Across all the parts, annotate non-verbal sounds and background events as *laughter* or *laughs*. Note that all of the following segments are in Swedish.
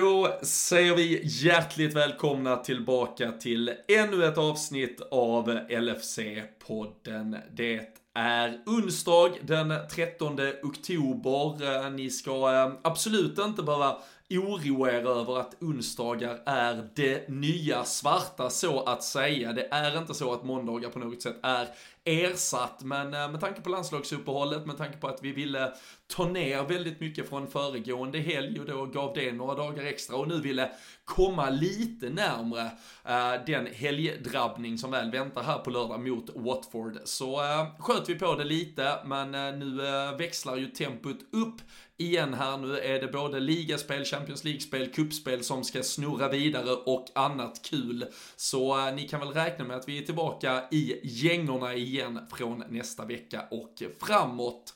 Då säger vi hjärtligt välkomna tillbaka till ännu ett avsnitt av LFC-podden. Det är onsdag den 13 oktober. Eh, ni ska eh, absolut inte behöva oroa er över att onsdagar är det nya svarta så att säga. Det är inte så att måndagar på något sätt är ersatt, men eh, med tanke på landslagsuppehållet, med tanke på att vi ville ta ner väldigt mycket från föregående helg och då gav det några dagar extra och nu ville komma lite närmre uh, den helgdrabbning som väl väntar här på lördag mot Watford. Så uh, sköt vi på det lite, men uh, nu växlar ju tempot upp igen här. Nu är det både ligaspel, Champions League-spel, kuppspel som ska snurra vidare och annat kul. Så ni kan väl räkna med att vi är tillbaka i gängorna igen igen från nästa vecka och framåt.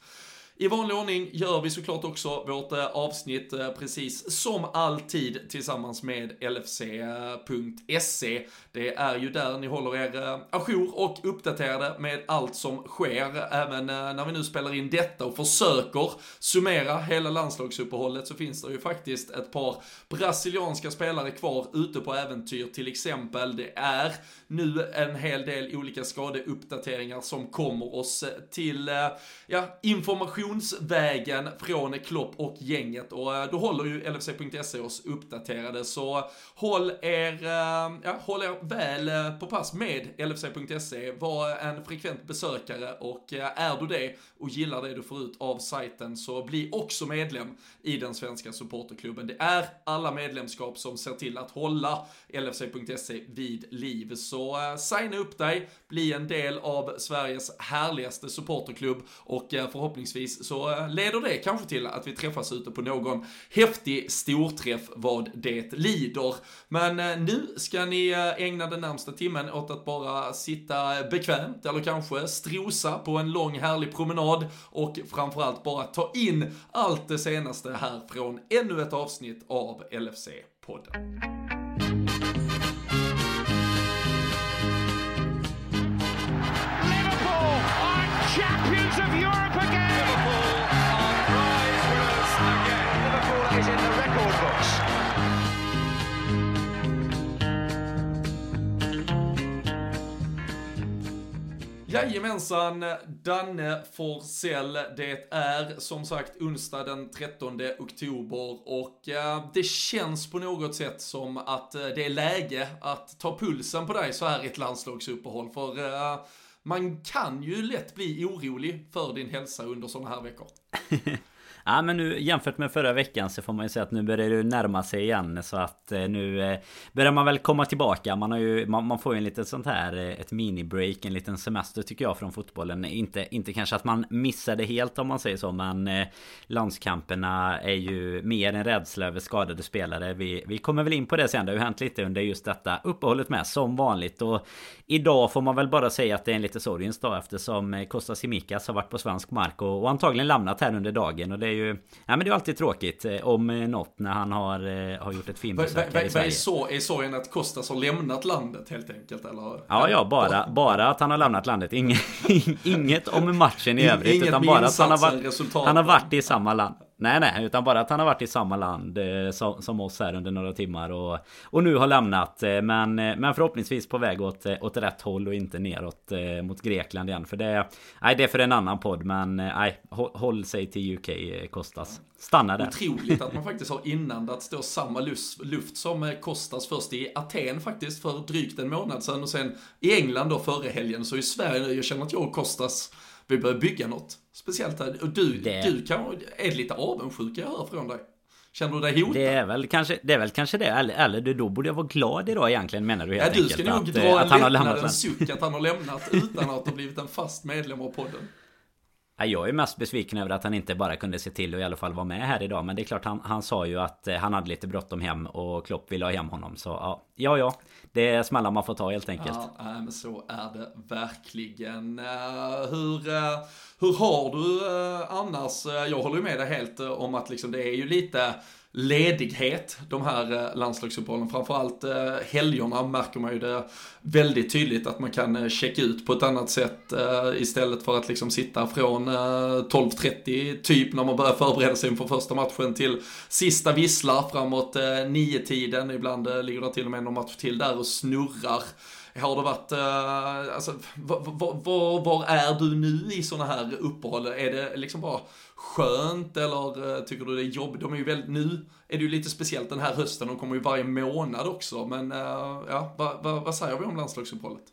I vanlig ordning gör vi såklart också vårt eh, avsnitt eh, precis som alltid tillsammans med LFC.se. Det är ju där ni håller er eh, ajour och uppdaterade med allt som sker. Även när vi nu spelar in detta och försöker summera hela landslagsuppehållet så finns det ju faktiskt ett par brasilianska spelare kvar ute på äventyr till exempel. Det är nu en hel del olika skadeuppdateringar som kommer oss till ja, information informationsvägen från Klopp och gänget och eh, då håller ju LFC.se oss uppdaterade så håll er, eh, ja, håll er väl eh, på pass med LFC.se, var en frekvent besökare och är du det och gillar det du får ut av sajten så bli också medlem i den svenska supporterklubben. Det är alla medlemskap som ser till att hålla LFC.se vid liv. Så signa upp dig, bli en del av Sveriges härligaste supporterklubb och förhoppningsvis så eh, leder det kanske till att vi träffas ute på någon häftig storträff vad det lider. Men eh, nu ska ni eh, ägna den närmsta timmen åt att bara sitta bekvämt eller kanske strosa på en lång härlig promenad och framförallt bara ta in allt det senaste här från ännu ett avsnitt av LFC-podden. Jajamensan, Danne Forsell. Det är som sagt onsdag den 13 oktober och eh, det känns på något sätt som att eh, det är läge att ta pulsen på dig så här i ett landslagsuppehåll. För eh, man kan ju lätt bli orolig för din hälsa under sådana här veckor. *laughs* Ja men nu jämfört med förra veckan så får man ju säga att nu börjar det närma sig igen så att eh, nu eh, börjar man väl komma tillbaka. Man har ju man, man får ju en liten sånt här eh, ett mini-break, en liten semester tycker jag från fotbollen. Inte, inte kanske att man missar det helt om man säger så men landskamperna är ju mer en rädsla över skadade spelare. Vi, vi kommer väl in på det sen. Det har ju hänt lite under just detta uppehållet med som vanligt och idag får man väl bara säga att det är en lite sorgens dag eftersom Kostas Simikas har varit på svensk mark och, och antagligen lämnat här under dagen och det är ju... Ja men det är alltid tråkigt eh, om eh, något när han har, eh, har gjort ett filmbesök i Sverige. Är, så, är sorgen att Kostas har lämnat landet helt enkelt eller? Ja ja bara, bara att han har lämnat landet. Inget, *laughs* inget om matchen i övrigt. Inget utan bara att han har, varit, han har varit i samma land. Nej nej, utan bara att han har varit i samma land eh, som, som oss här under några timmar och, och nu har lämnat. Eh, men, eh, men förhoppningsvis på väg åt, åt rätt håll och inte neråt eh, mot Grekland igen. För det, nej, det är för en annan podd men nej, håll, håll sig till UK Kostas. Stanna där. Otroligt att *laughs* man faktiskt har inandats då samma luft som Kostas först i Aten faktiskt för drygt en månad sedan och sen i England då före helgen. Så i Sverige, jag känner att jag och Kostas vi börjar bygga något speciellt här. Och du, det... du kan, är lite avundsjuk jag hör från dig. Känner du dig hotad? Det är väl kanske det, är väl kanske det. Eller, eller då borde jag vara glad idag egentligen menar du helt ja, du ska nog dra en att han har lämnat en suck att han har lämnat utan att ha blivit en fast medlem av podden. Jag är mest besviken över att han inte bara kunde se till att i alla fall vara med här idag. Men det är klart, han, han sa ju att eh, han hade lite bråttom hem och Klopp ville ha hem honom. Så ja, ja, ja. Det är smällar man får ta helt enkelt. Ja, men så är det verkligen. Eh, hur, eh, hur har du annars? Jag håller ju med dig helt om att liksom det är ju lite ledighet, de här eh, landslagsuppehållen. Framförallt eh, helgerna märker man ju det väldigt tydligt att man kan eh, checka ut på ett annat sätt istället för att liksom sitta från 12.30 typ när man börjar förbereda sig inför första matchen till sista visslar framåt 9-tiden. Ibland ligger det till och med någon match till där och snurrar. Har det varit, alltså, var, var, var, är du nu i sådana här uppehåll? Är det liksom bara skönt eller eh, tycker du det är jobbigt? De är ju väldigt, nu är det ju lite speciellt den här hösten, de kommer ju varje månad också, men eh, ja, vad, vad, vad säger vi om landslagsuppehållet?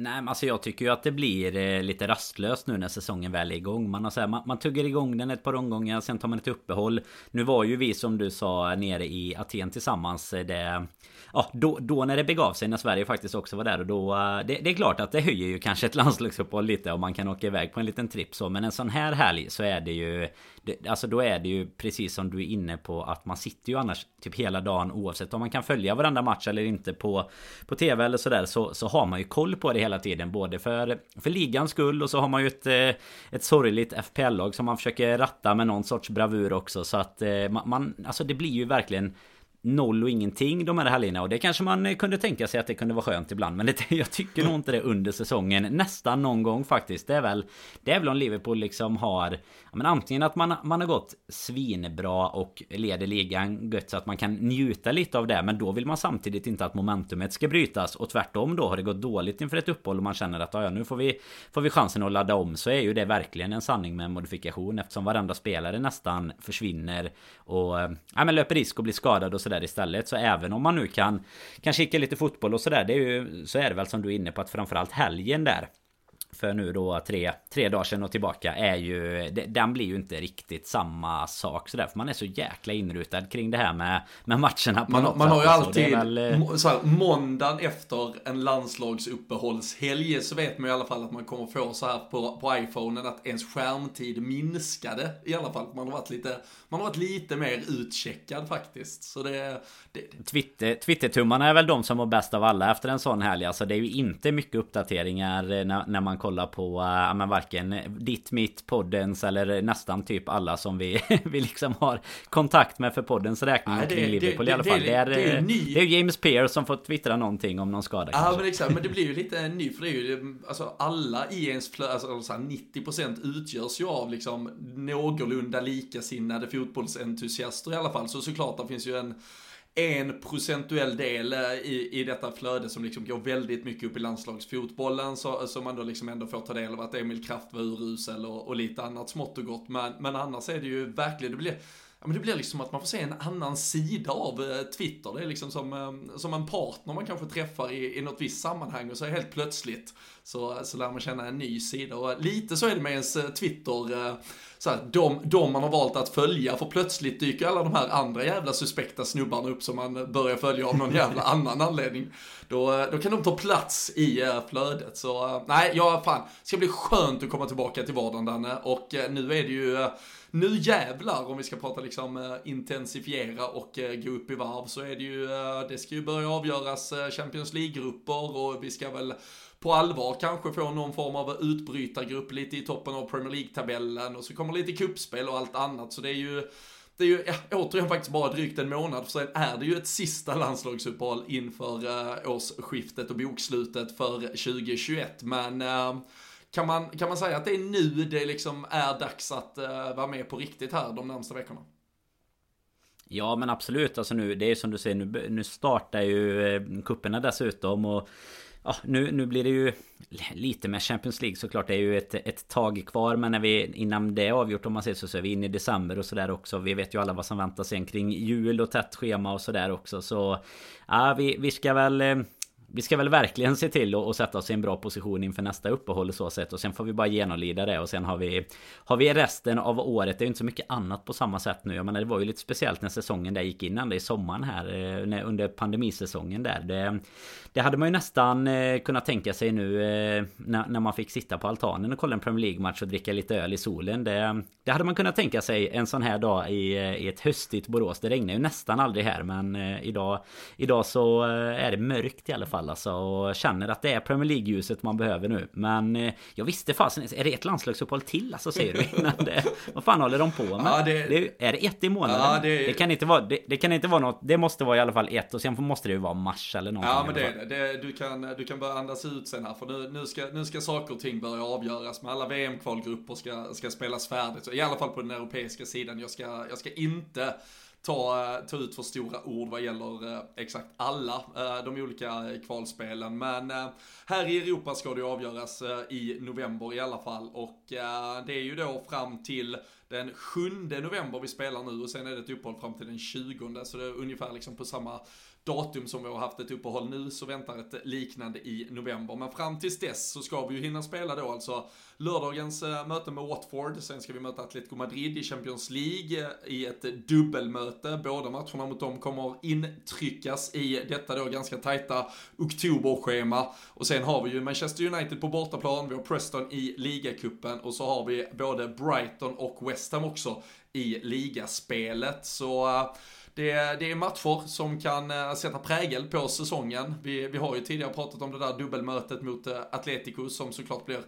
Nej men alltså jag tycker ju att det blir eh, lite rastlöst nu när säsongen väl är igång. Man, har så här, man, man tuggar igång den ett par omgångar, sen tar man ett uppehåll. Nu var ju vi som du sa nere i Aten tillsammans. Eh, det, ja, då, då när det begav sig, när Sverige faktiskt också var där. Och då, eh, det, det är klart att det höjer ju kanske ett *laughs* landslagsuppehåll lite om man kan åka iväg på en liten tripp så. Men en sån här helg så är det ju det, alltså då är det ju precis som du är inne på att man sitter ju annars typ hela dagen oavsett om man kan följa varandra match eller inte på, på tv eller sådär så, så har man ju koll på det hela tiden. Både för, för ligans skull och så har man ju ett, eh, ett sorgligt FPL-lag som man försöker ratta med någon sorts bravur också. Så att eh, man, man alltså det blir ju verkligen noll och ingenting de här helgerna. Och det kanske man eh, kunde tänka sig att det kunde vara skönt ibland. Men *laughs* det, jag tycker nog inte det under säsongen. Nästan någon gång faktiskt. Det är väl det är väl om Liverpool liksom har men antingen att man, man har gått svinbra och leder ligan gött så att man kan njuta lite av det. Men då vill man samtidigt inte att momentumet ska brytas. Och tvärtom då har det gått dåligt inför ett uppehåll och man känner att ja, nu får vi får vi chansen att ladda om. Så är ju det verkligen en sanning med modifikation eftersom varenda spelare nästan försvinner och eh, ja, men löper risk att bli skadad och sådär istället. Så även om man nu kan kan kika lite fotboll och sådär. Det är ju så är det väl som du är inne på att framförallt helgen där för nu då tre, tre dagar sedan och tillbaka är ju Den blir ju inte riktigt samma sak sådär för man är så jäkla inrutad kring det här med, med matcherna på Man, man har ju alltid väl... Eh, så här, Måndagen efter en landslagsuppehållshelg så vet man i alla fall att man kommer få så här på, på iPhonen att ens skärmtid minskade i alla fall. Man har varit lite, man har varit lite mer utcheckad faktiskt. Så det, det... Twitter, Twitter-tummarna är väl de som mår bäst av alla efter en sån helg. Alltså det är ju inte mycket uppdateringar eh, när, när man kollar på uh, men varken ditt, mitt, poddens eller nästan typ alla som vi, *laughs* vi liksom har kontakt med för poddens räkning Nej, det, kring Liverpool det, i alla fall. Det, är, det, är, ny... det är James Pearce som får twittra någonting om någon skada. Ja men exakt, men det blir ju *laughs* lite ny för det är ju alltså alla i ens flöde, alltså så 90% utgörs ju av liksom någorlunda likasinnade fotbollsentusiaster i alla fall. Så såklart det finns ju en en procentuell del eh, i, i detta flöde som liksom går väldigt mycket upp i landslagsfotbollen så, eh, så man då liksom ändå får ta del av att Emil Kraft var urusel och, och lite annat smått och gott. Men, men annars är det ju verkligen, det blir Ja, men det blir liksom att man får se en annan sida av eh, Twitter. Det är liksom som, eh, som en partner man kanske träffar i, i något visst sammanhang och så helt plötsligt så, så lär man känna en ny sida. Och lite så är det med ens Twitter så här, de, de man har valt att följa, för plötsligt dyker alla de här andra jävla suspekta snubbarna upp som man börjar följa av någon jävla *laughs* annan anledning. Då, då kan de ta plats i eh, flödet. Så eh, nej, ja fan, det ska bli skönt att komma tillbaka till vardagen Danne. Och eh, nu är det ju nu jävlar, om vi ska prata liksom eh, intensifiera och eh, gå upp i varv, så är det ju, eh, det ska ju börja avgöras Champions League-grupper och vi ska väl på allvar kanske få någon form av utbrytargrupp lite i toppen av Premier League-tabellen och så kommer lite kuppspel och allt annat. Så det är ju det är ju ja, återigen faktiskt bara drygt en månad, för sen är det ju ett sista landslagsuppehåll inför uh, årsskiftet och bokslutet för 2021. Men uh, kan, man, kan man säga att det är nu det liksom är dags att uh, vara med på riktigt här de närmsta veckorna? Ja men absolut, alltså nu, det är som du säger, nu, nu startar ju eh, kupperna dessutom och Ja, nu, nu blir det ju lite med Champions League såklart. Det är ju ett, ett tag kvar. Men när vi, innan det är avgjort om man säger så, så är vi inne i december och sådär också. Vi vet ju alla vad som väntar sen kring jul och tätt schema och sådär också. Så ja, vi, vi ska väl eh, vi ska väl verkligen se till att sätta oss i en bra position inför nästa uppehåll och så sätt. Och sen får vi bara genomlida det och sen har vi Har vi resten av året. Det är ju inte så mycket annat på samma sätt nu. Jag menar det var ju lite speciellt när säsongen där gick in ända i sommaren här. Eh, under pandemisäsongen där. Det, det hade man ju nästan eh, kunnat tänka sig nu eh, när, när man fick sitta på altanen och kolla en Premier League-match och dricka lite öl i solen. Det, det hade man kunnat tänka sig en sån här dag i, i ett höstigt Borås. Det regnar ju nästan aldrig här men idag Idag så är det mörkt i alla fall fall alltså. Och känner att det är Premier League-ljuset man behöver nu. Men eh, jag visste fasen, är det ett landslagsuppehåll till alltså säger du? *laughs* Innan det, vad fan håller de på med? Ja, det, det, är det ett i månaden? Ja, det, det, kan inte vara, det, det, kan inte vara något, det måste vara i alla fall ett och sen måste det ju vara mars eller någonting. Ja men det det. Du kan, du kan börja andas ut sen här för nu, nu, ska, nu ska saker och ting börja avgöras med alla VM-kvalgrupper ska, ska spelas färdigt. Så I alla fall på den europeiska sidan. Jag ska, jag ska inte ta, eh, ta ut för stora ord vad gäller eh, exakt alla eh, de olika kvalspelen. Men här i Europa ska det avgöras i november i alla fall. Och det är ju då fram till den 7 november vi spelar nu och sen är det ett uppehåll fram till den 20. Så det är ungefär liksom på samma datum som vi har haft ett uppehåll nu så väntar ett liknande i november. Men fram tills dess så ska vi ju hinna spela då alltså lördagens eh, möte med Watford, sen ska vi möta Atletico Madrid i Champions League eh, i ett dubbelmöte. Båda matcherna mot dem kommer intryckas i detta då ganska tajta oktoberschema. Och sen har vi ju Manchester United på bortaplan, vi har Preston i ligacupen och så har vi både Brighton och West Ham också i ligaspelet. Så eh, det, det är matcher som kan sätta prägel på säsongen. Vi, vi har ju tidigare pratat om det där dubbelmötet mot Atletico som såklart blir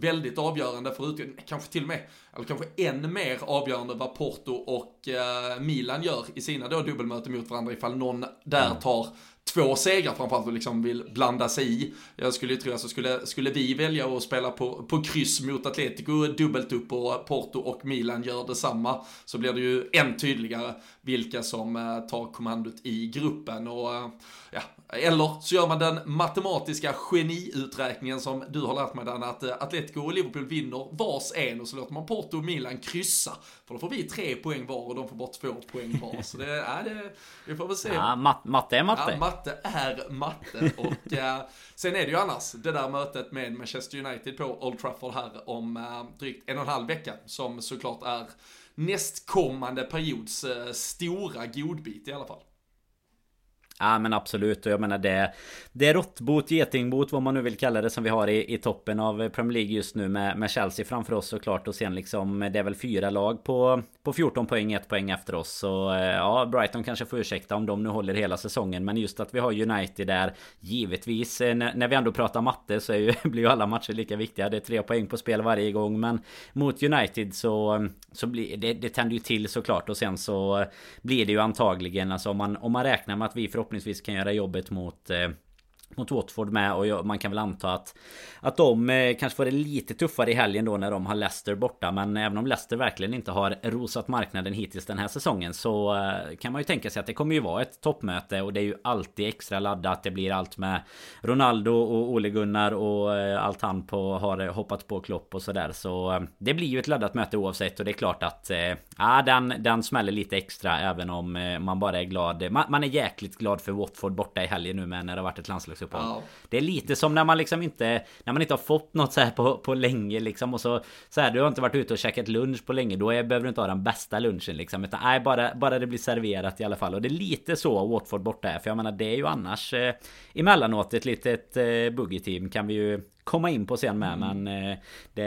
väldigt avgörande för kanske till och med, eller kanske än mer avgörande vad Porto och äh, Milan gör i sina då dubbelmöten mot varandra ifall någon där mm. tar två segrar framförallt och liksom vill blanda sig i. Jag skulle ju tro, alltså skulle, skulle vi välja att spela på, på kryss mot Atletico dubbelt upp och Porto och Milan gör detsamma så blir det ju än tydligare vilka som eh, tar kommandot i gruppen och eh, ja, eller så gör man den matematiska geniuträkningen som du har lärt mig Dan, att eh, Atletico och Liverpool vinner vars en och så låter man Porto och Milan kryssa. För då får vi tre poäng var och de får bara två poäng var. Så det, ja, det, vi får väl se. Ja, mat, matte är matte. Ja, matte är matte. Och eh, sen är det ju annars det där mötet med Manchester United på Old Trafford här om eh, drygt en och en halv vecka. Som såklart är nästkommande periods eh, stora godbit i alla fall. Ja men absolut. Och jag menar det Det är råttbot, getingbot vad man nu vill kalla det som vi har i, i toppen av Premier League just nu med, med Chelsea framför oss såklart. Och sen liksom Det är väl fyra lag på, på 14 poäng, ett poäng efter oss. Så eh, ja Brighton kanske får ursäkta om de nu håller hela säsongen. Men just att vi har United där Givetvis eh, när, när vi ändå pratar matte så är ju, *laughs* blir ju alla matcher lika viktiga. Det är tre poäng på spel varje gång. Men Mot United så Så blir det, det tänder ju till såklart. Och sen så Blir det ju antagligen alltså om man, om man räknar med att vi förhoppningsvis förhoppningsvis kan göra jobbet mot eh, mot Watford med och man kan väl anta att Att de eh, kanske får det lite tuffare i helgen då när de har Leicester borta. Men även om Leicester verkligen inte har rosat marknaden hittills den här säsongen Så eh, kan man ju tänka sig att det kommer ju vara ett toppmöte. Och det är ju alltid extra laddat. Det blir allt med Ronaldo och Ole Gunnar och eh, allt han på har hoppat på Klopp och sådär. Så eh, det blir ju ett laddat möte oavsett. Och det är klart att eh, Ja den, den smäller lite extra även om eh, man bara är glad. Man, man är jäkligt glad för Watford borta i helgen nu med när det har varit ett landslag på. Ja. Det är lite som när man liksom inte När man inte har fått något så här på, på länge liksom och så Så här, du har inte varit ute och käkat lunch på länge Då är, behöver du inte ha den bästa lunchen liksom Utan nej bara, bara det blir serverat i alla fall Och det är lite så Watford borta är För jag menar det är ju annars eh, Emellanåt ett litet eh, buggy-team kan vi ju komma in på sen med mm. men eh, det,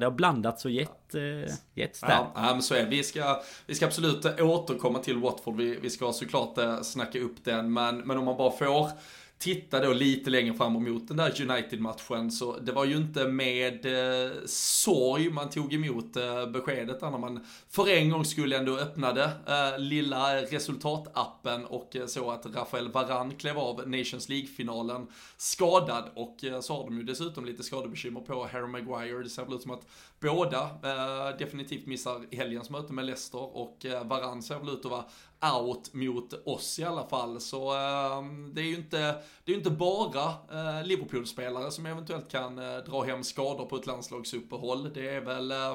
det har blandats och gett, eh, gett ja, ja, men så är. Vi ska, vi ska absolut återkomma till Watford. Vi, vi ska såklart eh, snacka upp den men, men om man bara får titta då lite längre fram emot den där United-matchen så det var ju inte med eh, sorg man tog emot eh, beskedet när man för en gång skulle ändå öppnade eh, lilla resultatappen och eh, så att Rafael Varan klev av Nations League-finalen skadad och eh, så har de ju dessutom lite skadebekymmer på Harry Maguire. Det ser väl ut som att båda eh, definitivt missar helgens möte med Leicester och eh, Varan ser väl ut att vara out mot oss i alla fall. Så eh, det är ju inte, det är inte bara eh, Liverpool-spelare som eventuellt kan eh, dra hem skador på ett landslagsuppehåll. Det är väl eh,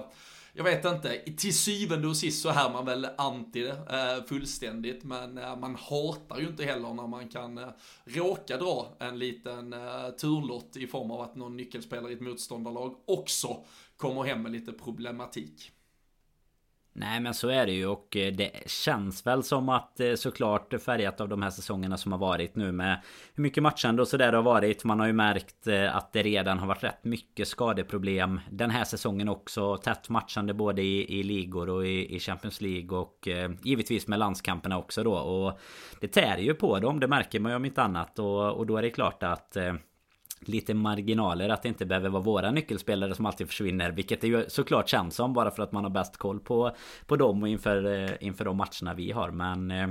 jag vet inte, till syvende och sist så är man väl anti det eh, fullständigt, men eh, man hatar ju inte heller när man kan råka dra en liten turlott i form av att någon nyckelspelare i ett motståndarlag också kommer hem med lite problematik. Nej men så är det ju och eh, det känns väl som att eh, såklart färgat av de här säsongerna som har varit nu med hur mycket matchande och sådär har varit. Man har ju märkt eh, att det redan har varit rätt mycket skadeproblem den här säsongen också. Tätt matchande både i, i ligor och i, i Champions League och givetvis med landskamperna också då. Och det tär ju på dem, det märker man ju om inte annat. Och, och då är det klart att lite marginaler att det inte behöver vara våra nyckelspelare som alltid försvinner Vilket det ju såklart känns som bara för att man har bäst koll på, på dem och inför, eh, inför de matcherna vi har men eh,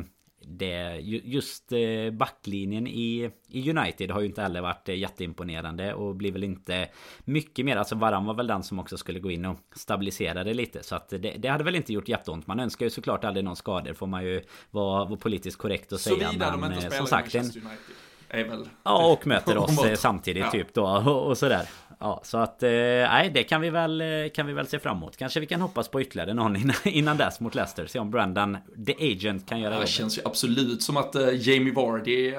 det, just eh, backlinjen i, i United har ju inte heller varit jätteimponerande och blir väl inte mycket mer. Alltså Varann var väl den som också skulle gå in och stabilisera det lite. Så att det, det hade väl inte gjort jätteont. Man önskar ju såklart aldrig någon skador får man ju vara, vara politiskt korrekt och säga. Såvida de inte spelar som sagt, Manchester United är väl... Ja, och möter oss *laughs* eh, samtidigt ja. typ då och, *laughs* och sådär. Ja, så att eh, nej, det kan vi väl eh, kan vi väl se fram emot. Kanske vi kan hoppas på ytterligare någon *laughs* innan, innan dess mot Leicester. Se om Brandon, the agent, kan göra det. Det känns ju absolut som att uh, Jamie Vardy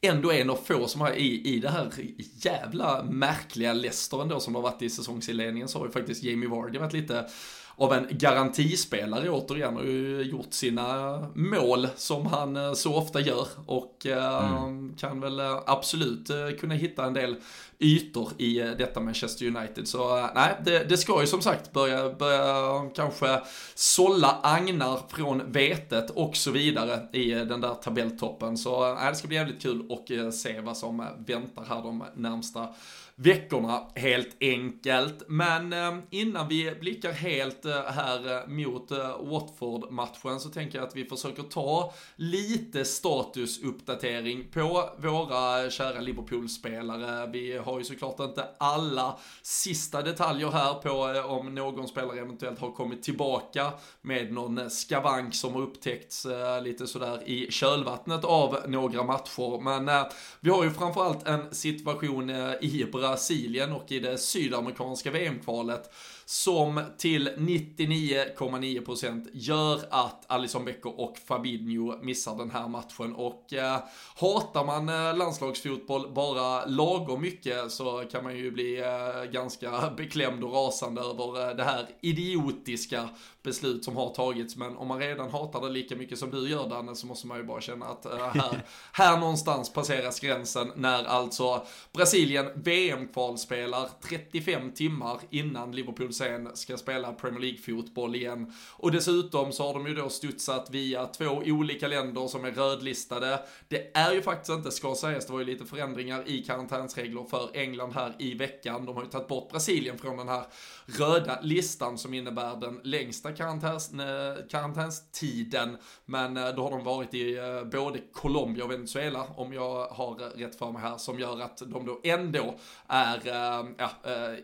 ändå är en av få som har i, i det här jävla märkliga Leicester ändå som har varit i säsongsinledningen så har ju faktiskt Jamie Vardy varit lite av en garantispelare återigen och gjort sina mål som han eh, så ofta gör och eh, mm. kan väl eh, absolut kunna hitta en del ytor i detta Manchester United. Så nej, det, det, ska ju som sagt börja, börja kanske sålla agnar från vetet och så vidare i den där tabelltoppen. Så nej, det ska bli jävligt kul och se vad som väntar här de närmsta veckorna helt enkelt. Men eh, innan vi blickar helt eh, här eh, mot Watford-matchen så tänker jag att vi försöker ta lite statusuppdatering på våra kära Liverpool-spelare. Vi har ju såklart inte alla sista detaljer här på om någon spelare eventuellt har kommit tillbaka med någon skavank som har upptäckts lite sådär i kölvattnet av några matcher. Men vi har ju framförallt en situation i Brasilien Brasilien och i det sydamerikanska VM-kvalet som till 99,9% gör att Alisson Becker och Fabinho missar den här matchen. Och eh, hatar man eh, landslagsfotboll bara lagom mycket så kan man ju bli eh, ganska beklämd och rasande över eh, det här idiotiska beslut som har tagits. Men om man redan hatar det lika mycket som du gör Danne så måste man ju bara känna att eh, här, *laughs* här någonstans passeras gränsen när alltså Brasilien VM-kval spelar 35 timmar innan Liverpool sen ska spela Premier League-fotboll igen. Och dessutom så har de ju då studsat via två olika länder som är rödlistade. Det är ju faktiskt inte, ska sägas, det var ju lite förändringar i karantänsregler för England här i veckan. De har ju tagit bort Brasilien från den här röda listan som innebär den längsta karantäns, eh, karantänstiden. Men eh, då har de varit i eh, både Colombia och Venezuela, om jag har rätt för mig här, som gör att de då ändå är ja,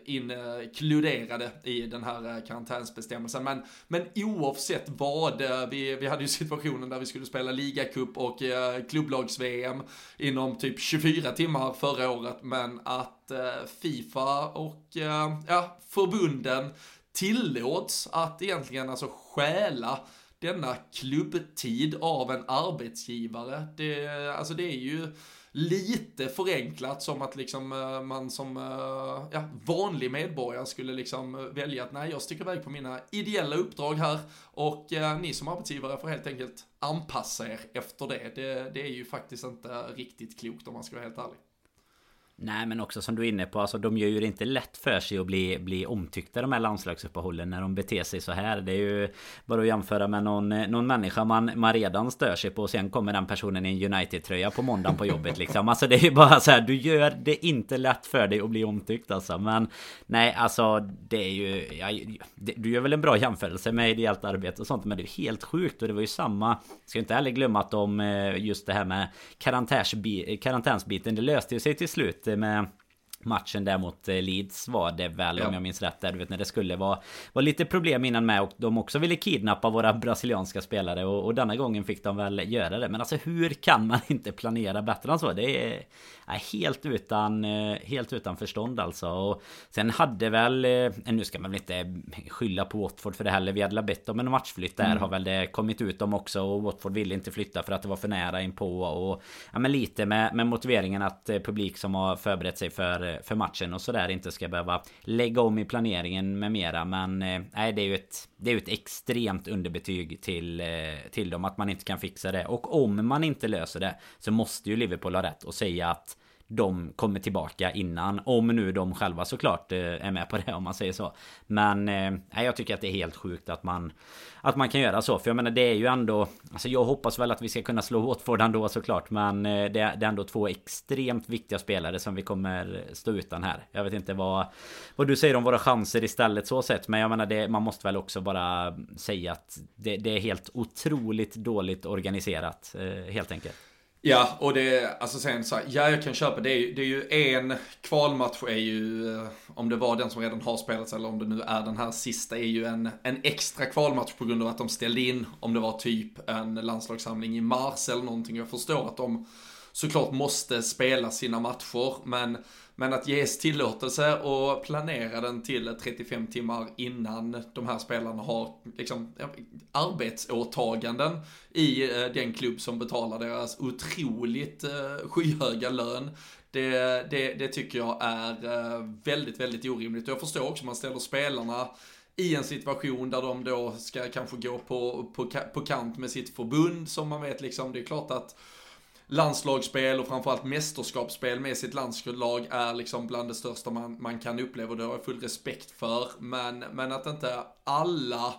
inkluderade i den här eh, karantänsbestämmelsen. Men, men oavsett vad, eh, vi, vi hade ju *laughs* situationen där vi skulle spela ligacup och eh, klubblags-VM inom typ 24 timmar förra året, men att Fifa och ja, förbunden tillåts att egentligen alltså stjäla denna klubbtid av en arbetsgivare. Det, alltså det är ju lite förenklat som att liksom eh, man som eh, ja, vanlig medborgare skulle liksom eh, välja att nej, jag sticker iväg på mina ideella uppdrag här och eh, ni som arbetsgivare får helt enkelt anpassa er efter det. det. Det är ju faktiskt inte riktigt klokt om man ska vara helt ärlig. Nej men också som du är inne på, alltså de gör ju det inte lätt för sig att bli, bli omtyckta de här landslagsuppehållen när de beter sig så här. Det är ju bara att jämföra med någon, eh, någon människa man, man redan stör sig på och sen kommer den personen i en United-tröja på måndagen på jobbet liksom. Alltså det är ju bara så här, du gör det inte lätt för dig att bli omtyckt alltså. Men nej alltså det är ju, ja, det, du gör väl en bra jämförelse med ideellt arbete och sånt men det är helt sjukt och det var ju samma, ska inte heller glömma att de eh, just det här med karantänsbiten, det löste ju sig till slut med Matchen där mot eh, Leeds var det väl ja. om jag minns rätt där. Du vet när det skulle vara, var lite problem innan med och de också ville kidnappa våra brasilianska spelare och, och denna gången fick de väl göra det. Men alltså hur kan man inte planera bättre än så? Det är, är helt utan eh, Helt utan förstånd alltså. Och sen hade väl eh, Nu ska man väl inte skylla på Watford för det heller. Vi hade bett om en matchflytt där. Mm. Har väl det kommit ut om också. Och Watford ville inte flytta för att det var för nära inpå. Och ja men lite med, med motiveringen att publik som har förberett sig för för, matchen och sådär inte ska behöva lägga om i planeringen med mera. Men eh, nej, det är ju ett, det är ett extremt underbetyg till, eh, till dem att man inte kan fixa det. Och om man inte löser det så måste ju Liverpool ha rätt och säga att de kommer tillbaka innan. Om nu de själva såklart eh, är med på det om man säger så. Men eh, jag tycker att det är helt sjukt att man Att man kan göra så. För jag menar det är ju ändå Alltså jag hoppas väl att vi ska kunna slå Watford ändå såklart. Men eh, det, det är ändå två extremt viktiga spelare som vi kommer stå utan här. Jag vet inte vad Vad du säger om våra chanser istället så sett. Men jag menar det Man måste väl också bara säga att det, det är helt otroligt dåligt organiserat. Eh, helt enkelt. Ja, och det, alltså sen så här, ja jag kan köpa, det är, ju, det är ju en kvalmatch är ju, eh, om det var den som redan har spelats eller om det nu är den här sista, är ju en, en extra kvalmatch på grund av att de ställde in, om det var typ en landslagssamling i mars eller någonting. Jag förstår att de såklart måste spela sina matcher, men men att ges tillåtelse och planera den till 35 timmar innan de här spelarna har liksom, arbetsåtaganden i eh, den klubb som betalar deras otroligt eh, skyhöga lön. Det, det, det tycker jag är eh, väldigt, väldigt orimligt. Och jag förstår också man ställer spelarna i en situation där de då ska kanske gå på, på, på kant med sitt förbund som man vet liksom, det är klart att landslagsspel och framförallt mästerskapsspel med sitt landslag är liksom bland det största man, man kan uppleva och det har jag full respekt för. Men, men att inte alla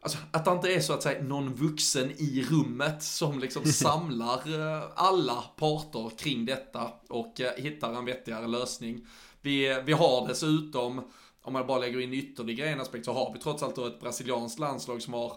Alltså att det inte är så att säga någon vuxen i rummet som liksom *laughs* samlar eh, alla parter kring detta och eh, hittar en vettigare lösning. Vi, vi har dessutom, om man bara lägger in ytterligare en aspekt, så har vi trots allt då ett brasilianskt landslag som har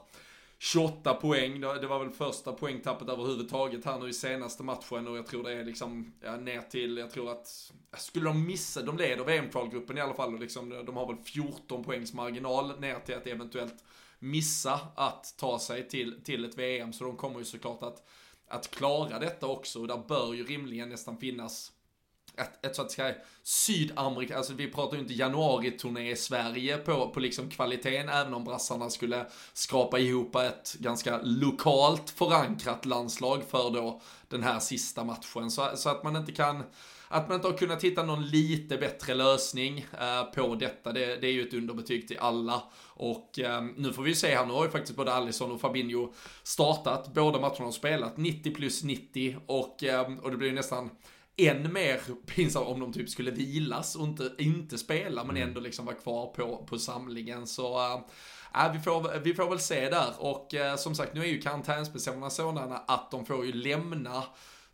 28 poäng, det var väl första poängtappet överhuvudtaget här nu i senaste matchen och jag tror det är liksom ja, ner till, jag tror att, skulle de missa, de leder VM-kvalgruppen i alla fall och liksom, de har väl 14 poängs marginal ner till att eventuellt missa att ta sig till, till ett VM, så de kommer ju såklart att, att klara detta också och där bör ju rimligen nästan finnas ett, ett så att säga Sydamerika, alltså vi pratar ju inte januari-turné i Sverige på, på liksom kvaliteten, även om brassarna skulle skrapa ihop ett ganska lokalt förankrat landslag för då den här sista matchen. Så, så att man inte kan, att man inte har kunnat hitta någon lite bättre lösning eh, på detta, det, det, är ju ett underbetyg till alla. Och eh, nu får vi ju se här, nu har ju faktiskt både Alisson och Fabinho startat, båda matcherna har spelat 90 plus 90 och, eh, och det blir ju nästan än mer pinsamt om de typ skulle vilas och inte, inte spela men mm. ändå liksom vara kvar på, på samlingen. Så äh, vi, får, vi får väl se där. Och äh, som sagt, nu är ju karantänsbestämmelserna sådana att de får ju lämna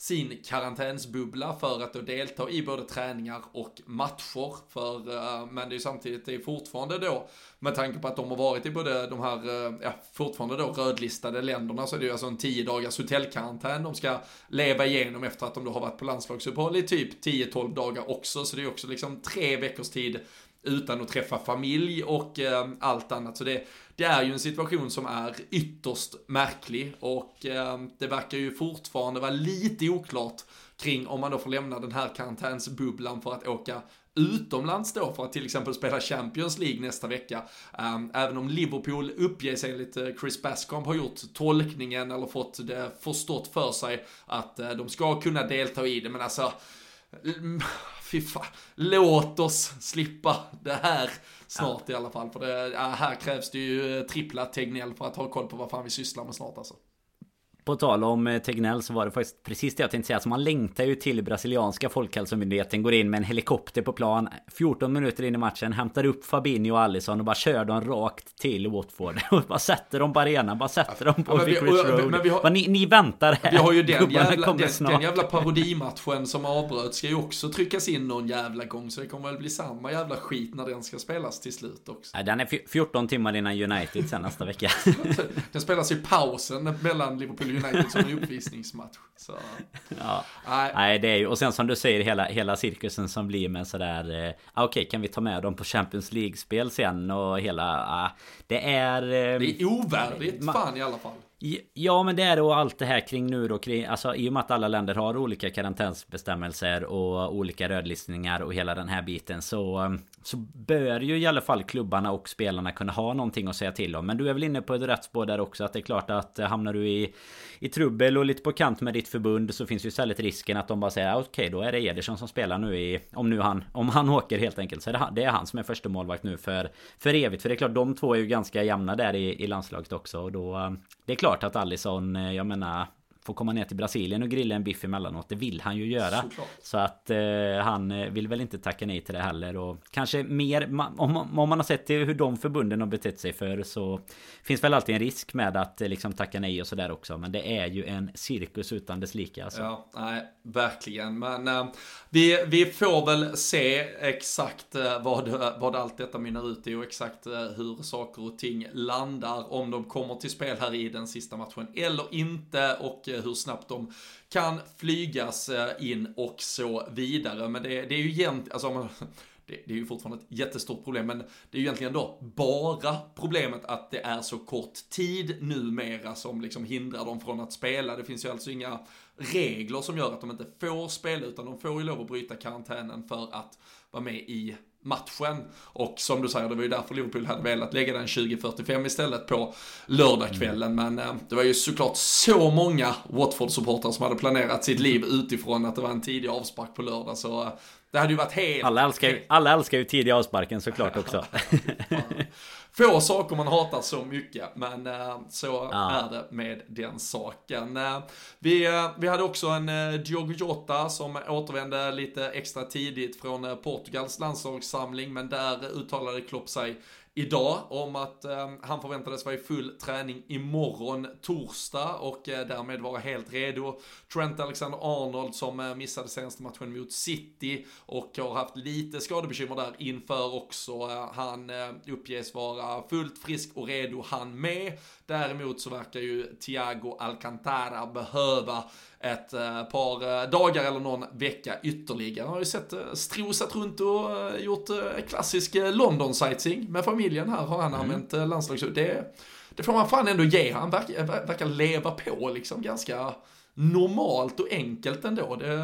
sin karantänsbubbla för att då delta i både träningar och matcher. För, eh, men det är ju samtidigt, det är fortfarande då, med tanke på att de har varit i både de här, eh, ja, fortfarande då rödlistade länderna, så är det ju alltså en 10 dagars hotellkarantän de ska leva igenom efter att de då har varit på landslagsuppehåll i typ 10-12 dagar också. Så det är ju också liksom tre veckors tid utan att träffa familj och eh, allt annat. Så det, det är ju en situation som är ytterst märklig och eh, det verkar ju fortfarande vara lite oklart kring om man då får lämna den här karantänsbubblan för att åka utomlands då för att till exempel spela Champions League nästa vecka. Eh, även om Liverpool uppges enligt eh, Chris Bascomb har gjort tolkningen eller fått det förstått för sig att eh, de ska kunna delta i det, men alltså *laughs* fy fan, låt oss slippa det här snart ja. i alla fall. För det, här krävs det ju trippla Tegnell för att ha koll på vad fan vi sysslar med snart alltså. På tal om eh, Tegnell så var det faktiskt precis det jag tänkte säga. Alltså man längtar ju till brasilianska folkhälsomyndigheten. Går in med en helikopter på plan. 14 minuter in i matchen. Hämtar upp Fabinho och Allison och bara kör dem rakt till Watford. *laughs* Och bara sätter dem på arenan. Bara sätter dem på ja, Vicarage Road. Men vi har, ni, ni, väntar här. Vi har ju den jävla, den, den jävla *laughs* parodimatchen som avbröts. Ska ju också tryckas in någon jävla gång. Så det kommer väl bli samma jävla skit när den ska spelas till slut också. Den är 14 timmar innan United sen nästa vecka. *laughs* den spelas i pausen mellan Liverpool United som en uppvisningsmatch. Så, ja. nej. nej, det är ju, och sen som du säger hela, hela cirkusen som blir med sådär, eh, okej okay, kan vi ta med dem på Champions League-spel sen och hela, ah, det är... Eh, det är ovärdigt man, fan i alla fall. Ja men det är då allt det här kring nu då kring, alltså i och med att alla länder har olika karantänsbestämmelser och olika rödlistningar och hela den här biten så um, så bör ju i alla fall klubbarna och spelarna kunna ha någonting att säga till om. Men du är väl inne på ett rätt spår där också att det är klart att eh, hamnar du i I trubbel och lite på kant med ditt förbund så finns ju istället risken att de bara säger ah, okej okay, då är det Ederson som spelar nu i Om nu han Om han *laughs* åker helt enkelt. Så är det, det är han som är första målvakt nu för För evigt. För det är klart de två är ju ganska jämna där i, i landslaget också och då eh, Det är klart att Allison, eh, jag menar Får komma ner till Brasilien och grilla en biff emellanåt. Det vill han ju göra. Såklart. Så att eh, han eh, vill väl inte tacka nej till det heller. Och kanske mer, om, om man har sett hur de förbunden har betett sig för så finns väl alltid en risk med att eh, liksom tacka nej och sådär också. Men det är ju en cirkus utan dess like. Alltså. Ja, nej, verkligen. Men äh, vi, vi får väl se exakt äh, vad, vad allt detta mynnar ut i och exakt hur saker och ting landar. Om de kommer till spel här i den sista matchen eller inte. Och hur snabbt de kan flygas eh, in och så vidare. Men det, det är ju egentligen, alltså *laughs* det, det, är ju fortfarande ett jättestort problem, men det är ju egentligen då bara problemet att det är så kort tid numera som liksom hindrar dem från att spela. Det finns ju alltså inga regler som gör att de inte får spela, utan de får ju lov att bryta karantänen för att vara med i matchen. Och som du säger, det var ju därför Liverpool hade velat lägga den 20.45 istället på lördagskvällen. Mm. Men eh, det var ju såklart så många Watford-supportrar som hade planerat sitt liv utifrån att det var en tidig avspark på lördag. Så eh, det hade ju varit helt... Alla älskar ju, alla älskar ju tidiga avsparken såklart också. *laughs* *laughs* Få saker man hatar så mycket, men äh, så ja. är det med den saken. Äh, vi, äh, vi hade också en Diogo Jota som återvände lite extra tidigt från Portugals landslagssamling, men där uttalade Klopp sig idag om att eh, han förväntades vara i full träning imorgon torsdag och eh, därmed vara helt redo. Trent Alexander-Arnold som eh, missade senaste matchen mot City och har haft lite skadebekymmer där inför också. Eh, han eh, uppges vara fullt frisk och redo han med. Däremot så verkar ju Thiago Alcantara behöva ett eh, par eh, dagar eller någon vecka ytterligare. Han har ju sett eh, strosat runt och gjort klassisk London-sightseeing med familjen här har han mm. använt landslagshuset. Det, det får man fan ändå ge han verkar, verkar leva på liksom ganska normalt och enkelt ändå. Det,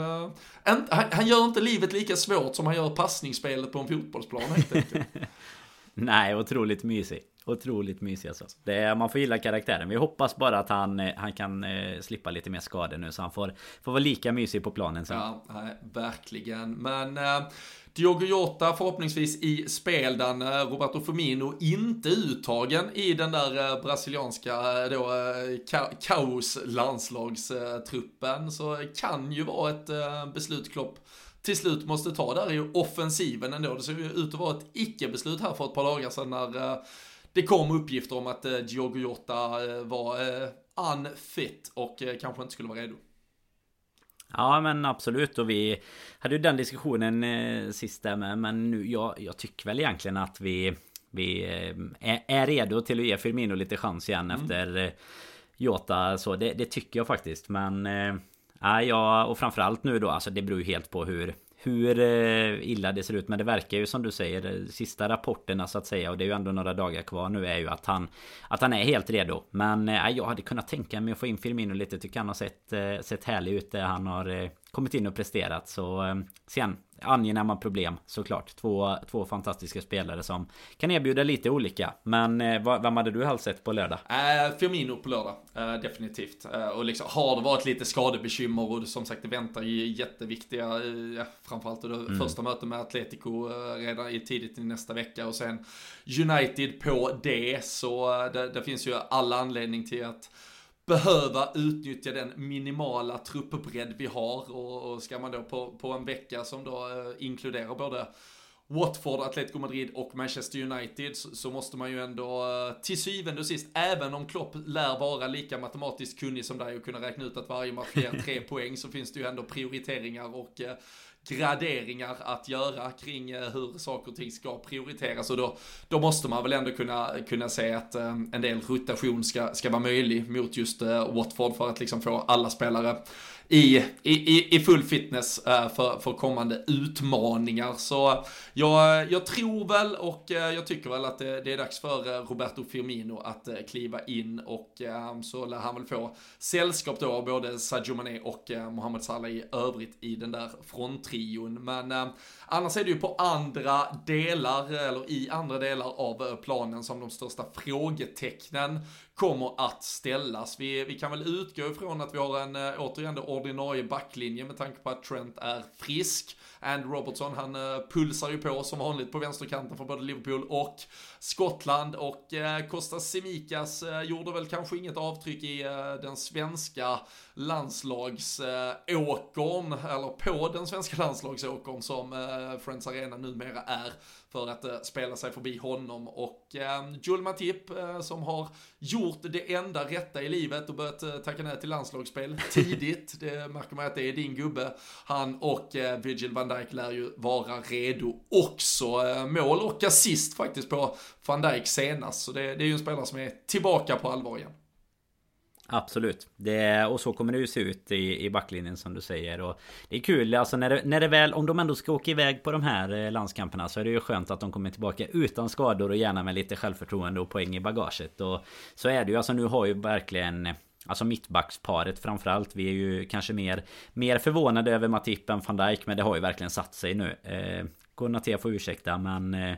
han, han gör inte livet lika svårt som han gör passningsspelet på en fotbollsplan helt enkelt. *laughs* Nej, otroligt mysig. Otroligt mysig alltså. Det man får gilla karaktären. Vi hoppas bara att han, eh, han kan eh, slippa lite mer skador nu så han får, får vara lika mysig på planen sen. Ja, nej, verkligen. Men eh, Diogo Jota förhoppningsvis i spel den eh, Roberto Firmino inte uttagen i den där eh, brasilianska eh, då, eh, ka kaos landslagstruppen så kan ju vara ett beslut Klopp till slut måste ta där i offensiven ändå. Det ser ju ut att vara ett icke-beslut här för ett par dagar sedan när det kom uppgifter om att eh, Diogo Jota eh, var eh, unfit och kanske inte skulle vara redo. Ja men absolut och vi hade ju den diskussionen eh, sist där med Men nu, jag, jag tycker väl egentligen att vi Vi är, är redo till att ge Firmino lite chans igen mm. efter eh, Jota så det, det, tycker jag faktiskt men eh, ja och framförallt nu då alltså det beror ju helt på hur hur eh, illa det ser ut. Men det verkar ju som du säger, eh, sista rapporterna så att säga, och det är ju ändå några dagar kvar nu, är ju att han, att han är helt redo. Men eh, jag hade kunnat tänka mig att få in Firmino lite, tycker han har sett, eh, sett härlig ut det han har kommit in och presterat. Så sen angenäma problem såklart. Två, två fantastiska spelare som kan erbjuda lite olika. Men eh, vem hade du helst sett på lördag? Äh, Firmino på lördag, äh, definitivt. Äh, och liksom har det varit lite skadebekymmer och som sagt det väntar ju jätteviktiga, äh, framförallt det mm. första mötet med Atletico redan i tidigt i nästa vecka och sen United på det. Så det, det finns ju alla anledning till att behöva utnyttja den minimala truppbredd vi har. Och, och ska man då på, på en vecka som då eh, inkluderar både Watford, Atletico Madrid och Manchester United så, så, måste man ju ändå eh, till syvende och sist, även om Klopp lär vara lika matematiskt kunnig som dig och kunna räkna ut att varje match ger *laughs* tre poäng så finns det ju ändå prioriteringar och eh, graderingar att göra kring eh, hur saker och ting ska prioriteras. Och då, då måste man väl ändå kunna, kunna se att eh, en del rotation ska, ska vara möjlig mot just eh, Watford för att liksom få alla spelare i, i, i full fitness eh, för, för kommande utmaningar. Så jag, jag tror väl och eh, jag tycker väl att det, det är dags för eh, Roberto Firmino att kliva in och så lär han väl få sällskap då av både Sadio Mané och Mohamed Salah i övrigt i den där fronttrion. Men annars är det ju på andra delar, eller i andra delar av planen som de största frågetecknen kommer att ställas. Vi, vi kan väl utgå ifrån att vi har en, eh, återigen, det ordinarie backlinje med tanke på att Trent är frisk. And Robertson, han eh, pulsar ju på som vanligt på vänsterkanten för både Liverpool och Skottland. Och Kostas Simikas uh, gjorde väl kanske inget avtryck i den svenska landslagsåkern, eller på den svenska landslagsåkern som Friends Arena numera är för att spela sig förbi honom. Och Joel Matip som har gjort det enda rätta i livet och börjat tacka nej till landslagsspel *laughs* tidigt. det märker man att det är din gubbe. Han och Virgil van Dijk lär ju vara redo också. Mål och assist faktiskt på van Dijk senast. Så det, det är ju en spelare som är tillbaka på allvar igen. Absolut. Det, och så kommer det ju se ut i, i backlinjen som du säger. Och det är kul, alltså när det, när det väl, om de ändå ska åka iväg på de här eh, landskamperna så är det ju skönt att de kommer tillbaka utan skador och gärna med lite självförtroende och poäng i bagaget. Och så är det ju, alltså nu har ju verkligen Alltså mittbacksparet framförallt. Vi är ju kanske mer, mer förvånade över Matip än van Dijk. Men det har ju verkligen satt sig nu. Eh, Konaté får ursäkta men eh,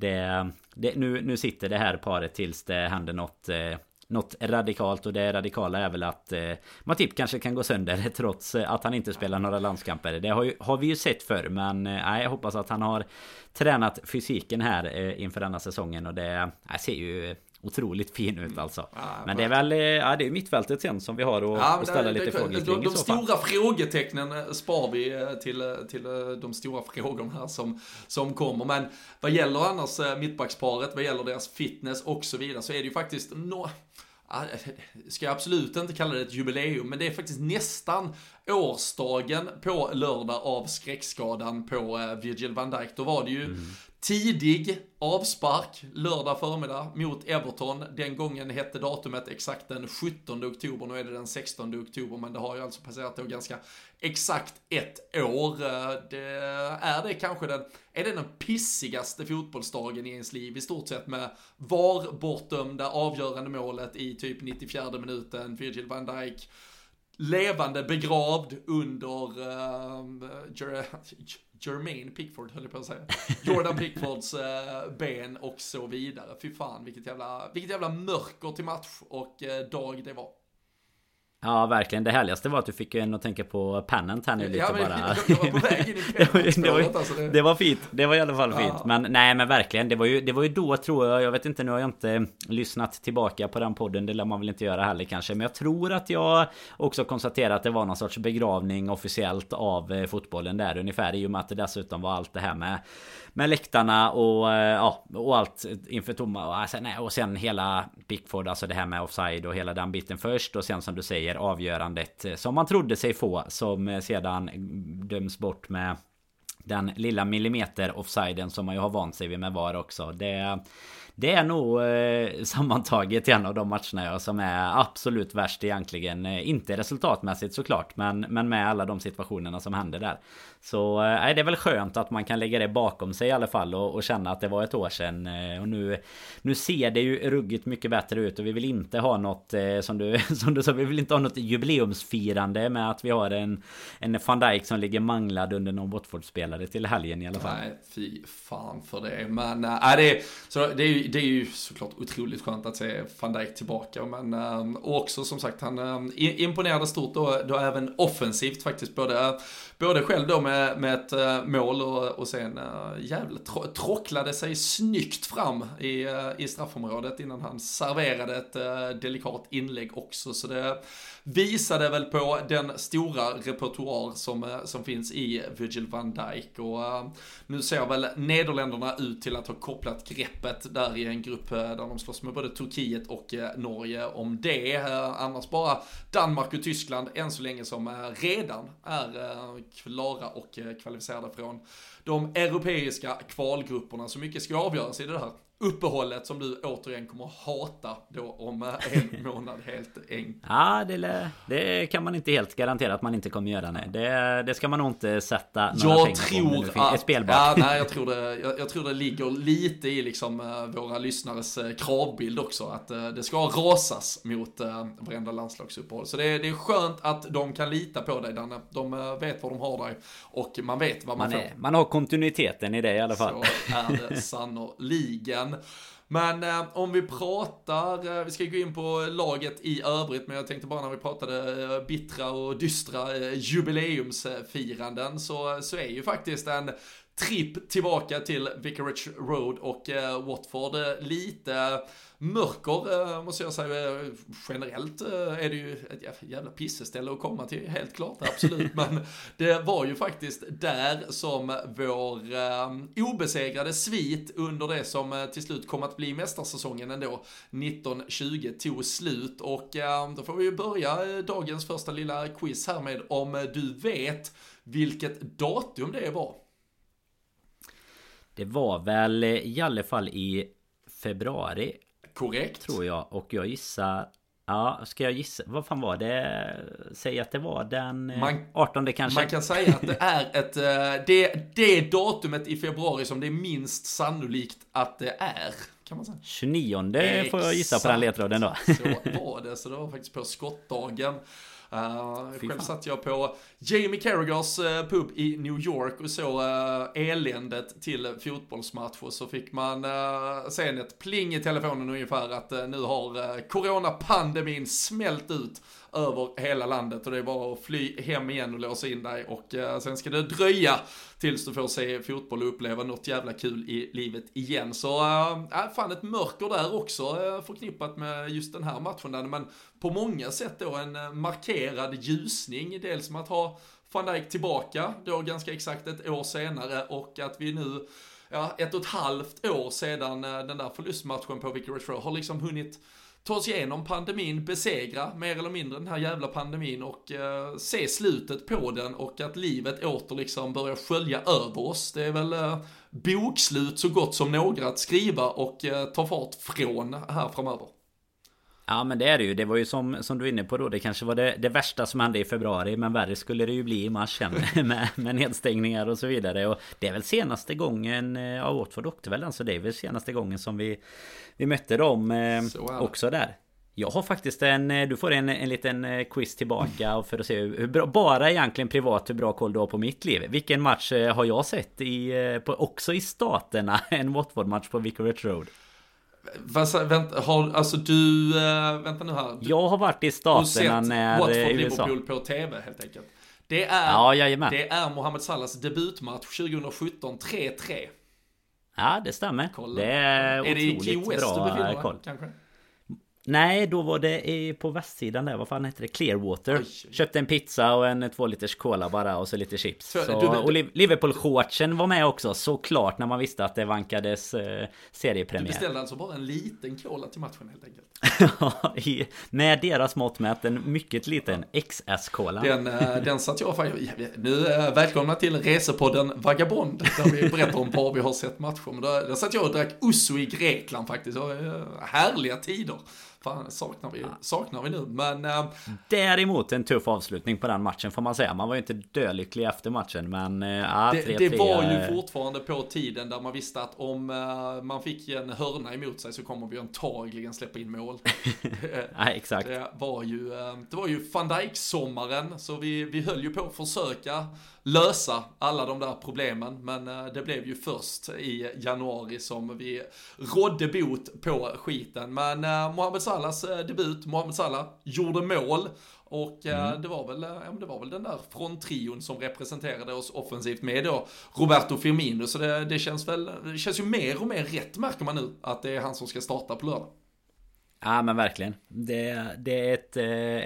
det, det, nu, nu sitter det här paret tills det händer något eh, något radikalt och det radikala är väl att eh, Matip kanske kan gå sönder *laughs* trots att han inte spelar några landskamper. Det har, ju, har vi ju sett förr men eh, jag hoppas att han har tränat fysiken här eh, inför denna säsongen och det eh, ser ju otroligt fin ut alltså. Ja, men det är väl ja, det är mittfältet sen som vi har att, ja, att ställa lite frågor kring De, de stora frågetecknen eh, spar vi eh, till, eh, till de stora frågorna här som, som kommer. Men vad gäller annars mittbacksparet, vad gäller deras fitness och så vidare så är det ju faktiskt no ska jag absolut inte kalla det ett jubileum, men det är faktiskt nästan årsdagen på lördag av skräckskadan på Virgil van Dijk. Då var det ju mm. Tidig avspark lördag förmiddag mot Everton. Den gången hette datumet exakt den 17 oktober, nu är det den 16 oktober, men det har ju alltså passerat då ganska exakt ett år. Eh, det är det kanske den, är det den pissigaste fotbollsdagen i ens liv i stort sett med VAR bortdömda avgörande målet i typ 94 minuten, Virgil van Dijk levande begravd under uh, Jermaine Pickford höll jag på att säga. Jordan Pickfords eh, ben och så vidare. Fy fan vilket jävla, vilket jävla mörker till match och eh, dag det var. Ja verkligen. Det härligaste var att du fick en att tänka på Pennant här nu lite ja, men, bara. Jag var på *laughs* väg in i det, var, alltså det... det var fint. Det var i alla fall fint. Ja. Men nej men verkligen. Det var ju, det var ju då tror jag. Jag vet inte nu har jag inte lyssnat tillbaka på den podden. Det lär man väl inte göra heller kanske. Men jag tror att jag också konstaterat att det var någon sorts begravning officiellt av eh, fotbollen där ungefär I och med att det dessutom var allt det här med med läktarna och, eh, ja, och allt inför tomma. Och, alltså, nej, och sen hela Pickford, alltså det här med offside och hela den biten först. Och sen som du säger avgörandet eh, som man trodde sig få. Som eh, sedan döms bort med den lilla millimeter offsiden som man ju har vant sig vid med VAR också. Det, det är nog eh, *laughs* sammantaget en av de matcherna jag som är absolut värst egentligen. Inte resultatmässigt såklart, men, men med alla de situationerna som händer där. Så eh, det är väl skönt att man kan lägga det bakom sig i alla fall och, och känna att det var ett år sedan. Eh, och nu, nu ser det ju ruggigt mycket bättre ut och vi vill inte ha något eh, som du *laughs* som du sa, vi vill inte ha något jubileumsfirande med att vi har en en van Dijk som ligger manglad under någon Watford-spelare till helgen i alla fall. Nej, fy fan för det. Men äh, det, är, så det, är ju, det är ju såklart otroligt skönt att se van Dijk tillbaka. Men äh, också som sagt, han äh, imponerade stort då, då även offensivt faktiskt. Både, både själv då med med, med ett eh, mål och, och sen jävligt jävla tro, trocklade sig snyggt fram i, eh, i straffområdet innan han serverade ett delikat inlägg också. Så det visade väl på den stora repertoar som, eh, som finns i Virgil van Dijk. Och eh, nu ser väl Nederländerna ut till att ha kopplat greppet där i en grupp eh, där de slåss med både Turkiet och Norge om det. Annars bara Danmark och Tyskland än så länge som redan är klara och kvalificerade från de europeiska kvalgrupperna. Så mycket ska avgöras i det här uppehållet som du återigen kommer hata då om en *laughs* månad helt enkelt. Ja, det, det, kan man inte helt garantera att man inte kommer göra. Nej. Det, det ska man nog inte sätta några jag pengar tror på. Att, spelbart. Ja, nej, jag *laughs* tror, det, jag, jag, tror det ligger lite i liksom eh, våra lyssnares eh, kravbild också. Att det ska rasas mot uh, varenda landslagsuppehåll. Så det, det är skönt att de kan lita på dig Danne. De vet vad de har dig och man vet vad man, man är, får. Man har kontinuiteten i det i alla fall. Så är det *laughs* sannoliken. Men eh, om vi pratar, eh, vi ska gå in på laget i övrigt, men jag tänkte bara när vi pratade eh, bittra och dystra eh, jubileumsfiranden så, så är ju faktiskt en tripp tillbaka till Vicarage Road och eh, Watford lite mörker, eh, måste jag säga. Generellt eh, är det ju ett jävla pisseställe att komma till, helt klart, absolut. *laughs* Men det var ju faktiskt där som vår eh, obesegrade svit under det som till slut kom att bli mästarsäsongen ändå, 1920, tog slut. Och då får vi ju börja dagens första lilla quiz här med om du vet vilket datum det var. Det var väl i alla fall i februari Korrekt. Tror jag. Och jag gissar... Ja, ska jag gissa? Vad fan var det? Säg att det var den eh, man, 18 kanske? Man kan säga att det är ett... Eh, det, det datumet i februari som det är minst sannolikt att det är. Kan man säga. 29 Exakt. får jag gissa på den ledtråden då. Så *laughs* var det, så det var faktiskt på skottdagen. Uh, själv satt jag på Jamie Carragers uh, pub i New York och såg uh, eländet till fotbollsmatch. Och så fick man uh, sen ett pling i telefonen ungefär att uh, nu har uh, coronapandemin smält ut över hela landet. Och det är bara att fly hem igen och låsa in dig. Och uh, sen ska det dröja tills du får se fotboll och uppleva något jävla kul i livet igen. Så äh, fan ett mörker där också äh, förknippat med just den här matchen där, men på många sätt då en eh, markerad ljusning, dels med att ha van Dijk tillbaka då ganska exakt ett år senare och att vi nu ja, ett och ett halvt år sedan eh, den där förlustmatchen på Vicarage Road har liksom hunnit ta oss igenom pandemin, besegra mer eller mindre den här jävla pandemin och eh, se slutet på den och att livet åter liksom börjar skölja över oss. Det är väl eh, bokslut så gott som några att skriva och eh, ta fart från här framöver. Ja men det är det ju. Det var ju som, som du är inne på då. Det kanske var det, det värsta som hände i februari. Men värre skulle det ju bli i mars sen. *laughs* med, med nedstängningar och så vidare. Och det är väl senaste gången. Ja Watford åkte väl alltså. Det är väl senaste gången som vi, vi mötte dem eh, också där. Jag har faktiskt en, eh, du får en, en liten eh, quiz tillbaka för att se hur bra, bara egentligen privat hur bra koll du har på mitt liv. Vilken match har jag sett i, på, också i staterna? *laughs* En Watford-match på Vicarage Road. Vänta, vänta, har, alltså du, äh, vänta nu här. Du, jag har varit i staterna när Watford USA. Liverpool på tv helt enkelt. Det är, ja, det är Mohamed Salahs debutmatch 2017, 3-3. Ja, det stämmer. Kolla. Det är, är det i Key West du befinner dig? Kanske? Nej, då var det på västsidan där. Vad fan heter det? Clearwater. Oj. Köpte en pizza och en två liters cola bara och så lite chips. Så, så, du, och Liverpool-shortsen var med också såklart när man visste att det vankades eh, seriepremiär. Du beställde alltså bara en liten cola till matchen helt enkelt? *laughs* Ja, med deras mått mätt en mycket liten XS-cola. Den, eh, den satt jag faktiskt... Nu eh, välkomna till resepodden Vagabond. Där vi berättar om var vi har sett matcher. Men där, där satt jag och drack Uso i Grekland faktiskt. Och, eh, härliga tider. Fan, saknar vi, saknar vi nu, men... Äh, Däremot en tuff avslutning på den matchen får man säga. Man var ju inte dölycklig efter matchen, men... Äh, det, det var ju fortfarande på tiden där man visste att om äh, man fick en hörna emot sig så kommer vi antagligen släppa in mål. *laughs* Nej, exakt. Det var ju, det var ju van Dijk-sommaren, så vi, vi höll ju på att försöka lösa alla de där problemen. Men eh, det blev ju först i januari som vi rådde bot på skiten. Men eh, Mohamed Salahs eh, debut, Mohamed Salah gjorde mål. Och mm. det, var väl, ja, det var väl den där fronttrion som representerade oss offensivt med då Roberto Firmino. Så det, det, känns väl, det känns ju mer och mer rätt märker man nu att det är han som ska starta på lördag. Ja men verkligen. Det, det är ett,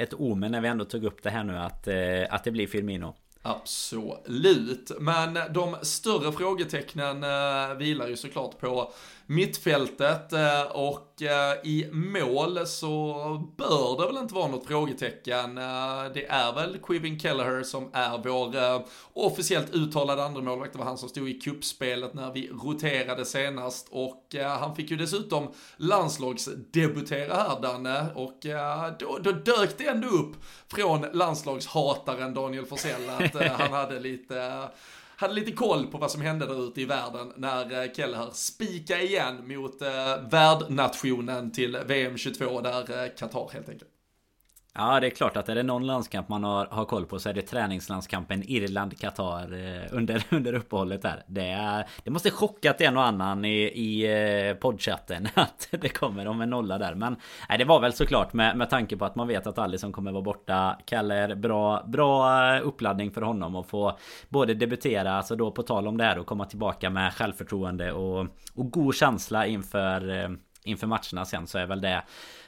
ett omen när vi ändå tog upp det här nu att, att det blir Firmino. Absolut, men de större frågetecknen eh, vilar ju såklart på mittfältet eh, och eh, i mål så bör det väl inte vara något frågetecken. Eh, det är väl Quivin Kelleher som är vår officiellt uttalade andra målvakt. Det var han som stod i kuppspelet när vi roterade senast och han fick ju dessutom landslagsdebutera här Danne och då, då dök det ändå upp från landslagshataren Daniel Forsell att han hade lite hade lite koll på vad som hände där ute i världen när eh, Kelleher spika igen mot eh, värdnationen till VM 22 där eh, Qatar helt enkelt. Ja det är klart att är det någon landskamp man har, har koll på så är det träningslandskampen Irland-Qatar eh, under, *laughs* under uppehållet där. Det, är, det måste chockat en och annan i, i eh, poddchatten *laughs* att det kommer om en nolla där. Men nej, det var väl såklart med, med tanke på att man vet att Alisson kommer vara borta. Kaller, bra, bra eh, uppladdning för honom att få både debutera, alltså då på tal om det här och komma tillbaka med självförtroende och, och god känsla inför, inför matcherna sen så är väl det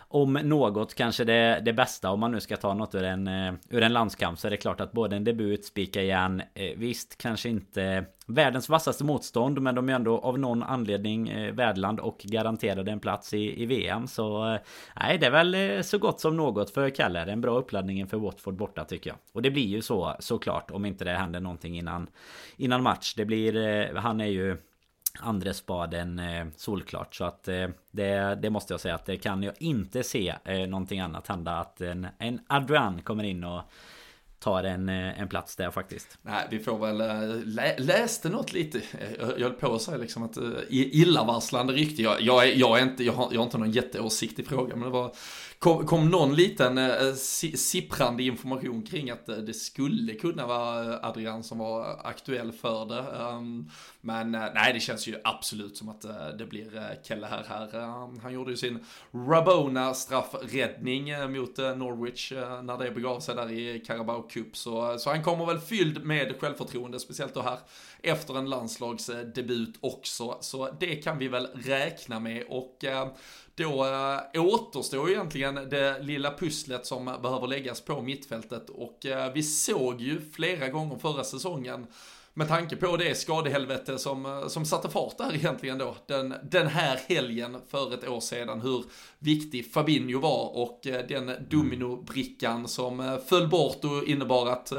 om något kanske det, det bästa om man nu ska ta något ur en, eh, ur en landskamp så är det klart att både en debut, spika igen eh, Visst kanske inte världens vassaste motstånd men de är ändå av någon anledning eh, värdland och garanterade en plats i, i VM så Nej det är väl så gott som något för Keller En bra uppladdning inför Watford borta tycker jag. Och det blir ju så såklart om inte det händer någonting innan Innan match. Det blir Han är ju Andresbaden eh, solklart. Så att eh, det, det måste jag säga att det kan jag inte se eh, någonting annat hända. Att en, en Adrian kommer in och tar en, eh, en plats där faktiskt. Nej, vi får väl, eh, lä, läste något lite, eh, jag höll på att säga liksom att illavarslande rykte, jag, jag, är, jag, är inte, jag, har, jag har inte någon jätteåsikt i frågan, men det var kom, kom någon liten eh, sipprande information kring att eh, det skulle kunna vara eh, Adrian som var aktuell för det. Um, men eh, nej, det känns ju absolut som att det blir Kelle här. här. Ehm, han gjorde ju sin Rabona straffräddning mot Norwich när det begav sig där i Carabao Cup. Så, så han kommer väl fylld med självförtroende, speciellt då här efter en landslagsdebut också. Så det kan vi väl räkna med och eh, då äh, återstår ju egentligen det lilla pusslet som behöver läggas på mittfältet och äh, vi såg ju flera gånger förra säsongen med tanke på det skadehelvete som, eh, som satte fart där egentligen då, den, den här helgen för ett år sedan, hur viktig Fabinho var och eh, den dominobrickan som eh, föll bort och innebar att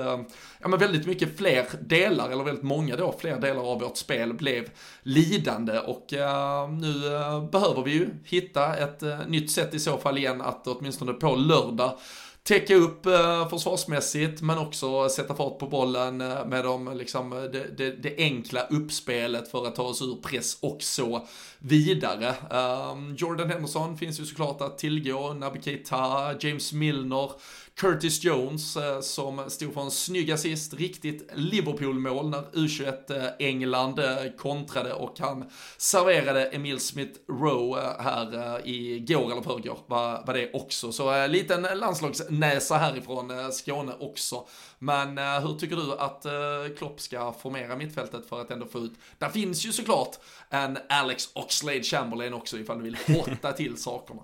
ja, men väldigt mycket fler delar, eller väldigt många då, fler delar av vårt spel blev lidande. Och uh, nu uh, behöver vi ju hitta ett uh, nytt sätt i så fall igen att åtminstone på lördag täcka upp eh, försvarsmässigt men också sätta fart på bollen eh, med de, liksom, det, det, det, enkla uppspelet för att ta oss ur press och så vidare. Ehm, Jordan Henderson finns ju såklart att tillgå, Naby Keita, James Milner, Curtis Jones eh, som stod för en snygg assist, riktigt Liverpool-mål när U21 England eh, kontrade och han serverade Emil Smith Rowe eh, här igår eller förrgår var, var det också. Så liten landslagsnäsa härifrån Skåne också. Men hur tycker du att Klopp ska formera mittfältet för att ändå få ut, där finns ju såklart en Alex Oxlade Chamberlain också ifall du vill hotta till sakerna.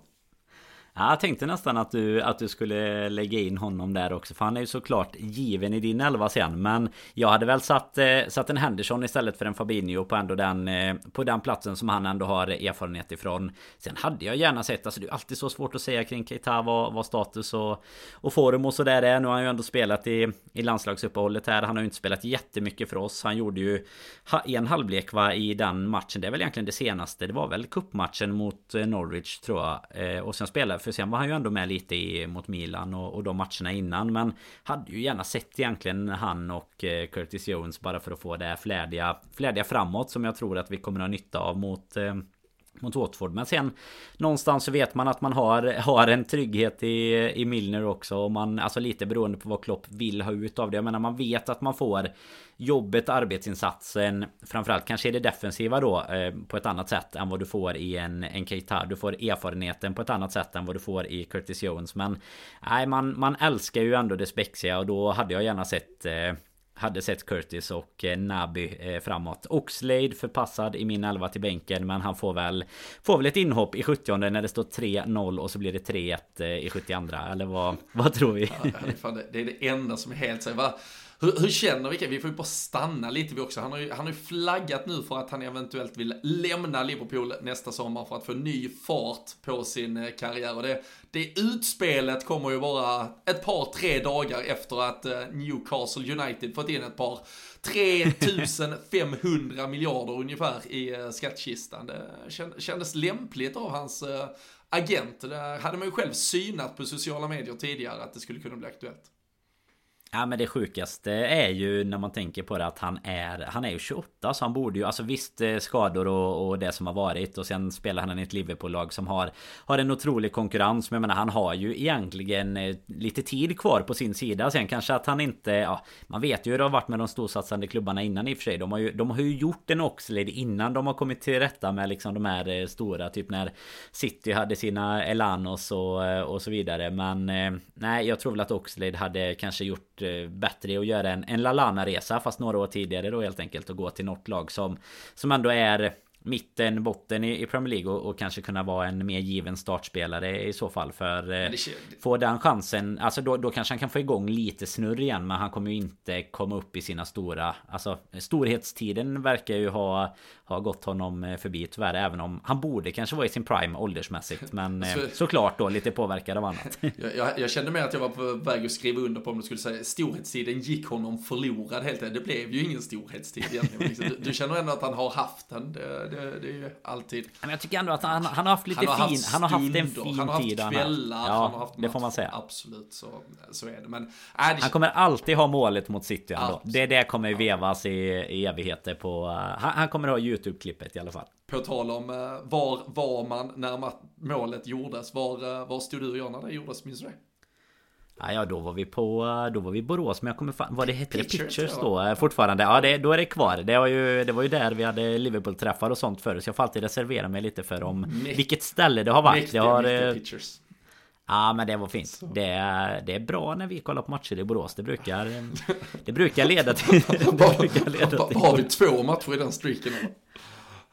Ja, jag tänkte nästan att du, att du skulle lägga in honom där också För han är ju såklart given i din elva sen. Men jag hade väl satt, eh, satt en Henderson istället för en Fabinho på ändå den eh, På den platsen som han ändå har erfarenhet ifrån. Sen hade jag gärna sett, alltså det är alltid så svårt att säga kring Keita vad, vad status och, och form och sådär är. Nu har han ju ändå spelat i, i landslagsuppehållet här. Han har ju inte spelat jättemycket för oss. Han gjorde ju en halvlek va, i den matchen. Det är väl egentligen det senaste. Det var väl kuppmatchen mot eh, Norwich tror jag. Eh, och sen spelade för sen var han ju ändå med lite i, mot Milan och, och de matcherna innan. Men hade ju gärna sett egentligen han och eh, Curtis Jones bara för att få det flärdiga, flärdiga framåt som jag tror att vi kommer att ha nytta av mot eh, mot Watford. Men sen någonstans så vet man att man har, har en trygghet i, i Milner också. Och man, alltså lite beroende på vad Klopp vill ha ut av det. Jag menar man vet att man får jobbet, arbetsinsatsen. Framförallt kanske i det defensiva då eh, på ett annat sätt än vad du får i en, en Keita. Du får erfarenheten på ett annat sätt än vad du får i Curtis Jones. Men nej, man, man älskar ju ändå det spexiga och då hade jag gärna sett eh, hade sett Curtis och eh, Naby eh, framåt. Oxlade förpassad i min elva till bänken men han får väl Får väl ett inhopp i 70 när det står 3-0 och så blir det 3-1 i 72 eller vad, vad tror vi? Ja, det är det enda som är helt så hur, hur känner vi? Vi får ju bara stanna lite vi också. Han har, ju, han har ju flaggat nu för att han eventuellt vill lämna Liverpool nästa sommar för att få ny fart på sin eh, karriär. Och det, det utspelet kommer ju vara ett par, tre dagar efter att eh, Newcastle United fått in ett par *laughs* 3500 miljarder ungefär i eh, skattkistan. Det kändes lämpligt av hans agent. Det hade man ju själv synat på sociala medier tidigare att det skulle kunna bli aktuellt. Ja men det sjukaste är ju när man tänker på det att han är Han är ju 28 så han borde ju Alltså visst eh, skador och, och det som har varit Och sen spelar han i ett Liverpool-lag som har Har en otrolig konkurrens Men jag menar han har ju egentligen eh, Lite tid kvar på sin sida. Sen kanske att han inte Ja Man vet ju hur det har varit med de storsatsande klubbarna innan i och för sig. De har ju, de har ju gjort en Oxlade innan de har kommit till rätta med liksom de här eh, stora Typ när City hade sina Elanos och, och så vidare. Men Nej jag tror väl att Oxlade hade kanske gjort Eh, bättre att göra en, en Lalana-resa fast några år tidigare då helt enkelt och gå till något lag som Som ändå är mitten, botten i, i Premier League och, och, kanske kunna vara en mer given startspelare i så fall för eh, Få den chansen. Alltså då, då kanske han kan få igång lite snurr igen men han kommer ju inte komma upp i sina stora Alltså storhetstiden verkar ju ha Har gått honom eh, förbi tyvärr även om han borde kanske vara i sin prime åldersmässigt Men så, såklart då lite påverkad av annat *laughs* jag, jag, jag, kände med att jag var på väg att skriva under på om du skulle säga Storhetstiden gick honom förlorad helt Det blev ju ingen storhetstid egentligen liksom, du, du känner ändå att han har haft den det, det, det är ju alltid. Men jag tycker ändå att han, han har haft lite han fin, han har haft en fin han har haft tid. Kvällar, ja, han har haft det får man säga. Absolut, så, så är det. Men, äh, det... Han kommer alltid ha målet mot City ändå. Det, det kommer vevas i, i evigheter på... Uh, han, han, kommer ha YouTube-klippet i alla fall. På tal om uh, var var man när målet gjordes, var, uh, var stod du och jag när det gjordes, minns du det? Ja, då var vi på... Då var vi i Borås men jag kommer fan... Vad det hette det? Pictures då? Eh, fortfarande? Ja, det, då är det kvar. Det var ju, det var ju där vi hade Liverpool-träffar och sånt förut. Så jag får alltid reservera mig lite för om... Mäkt, vilket ställe det har varit. det har... Eh, pictures. Ja men det var fint. Det är, det är bra när vi kollar på matcher i Borås. Det brukar... Det brukar leda till... *laughs* det brukar leda till... Har vi två matcher i den streaken?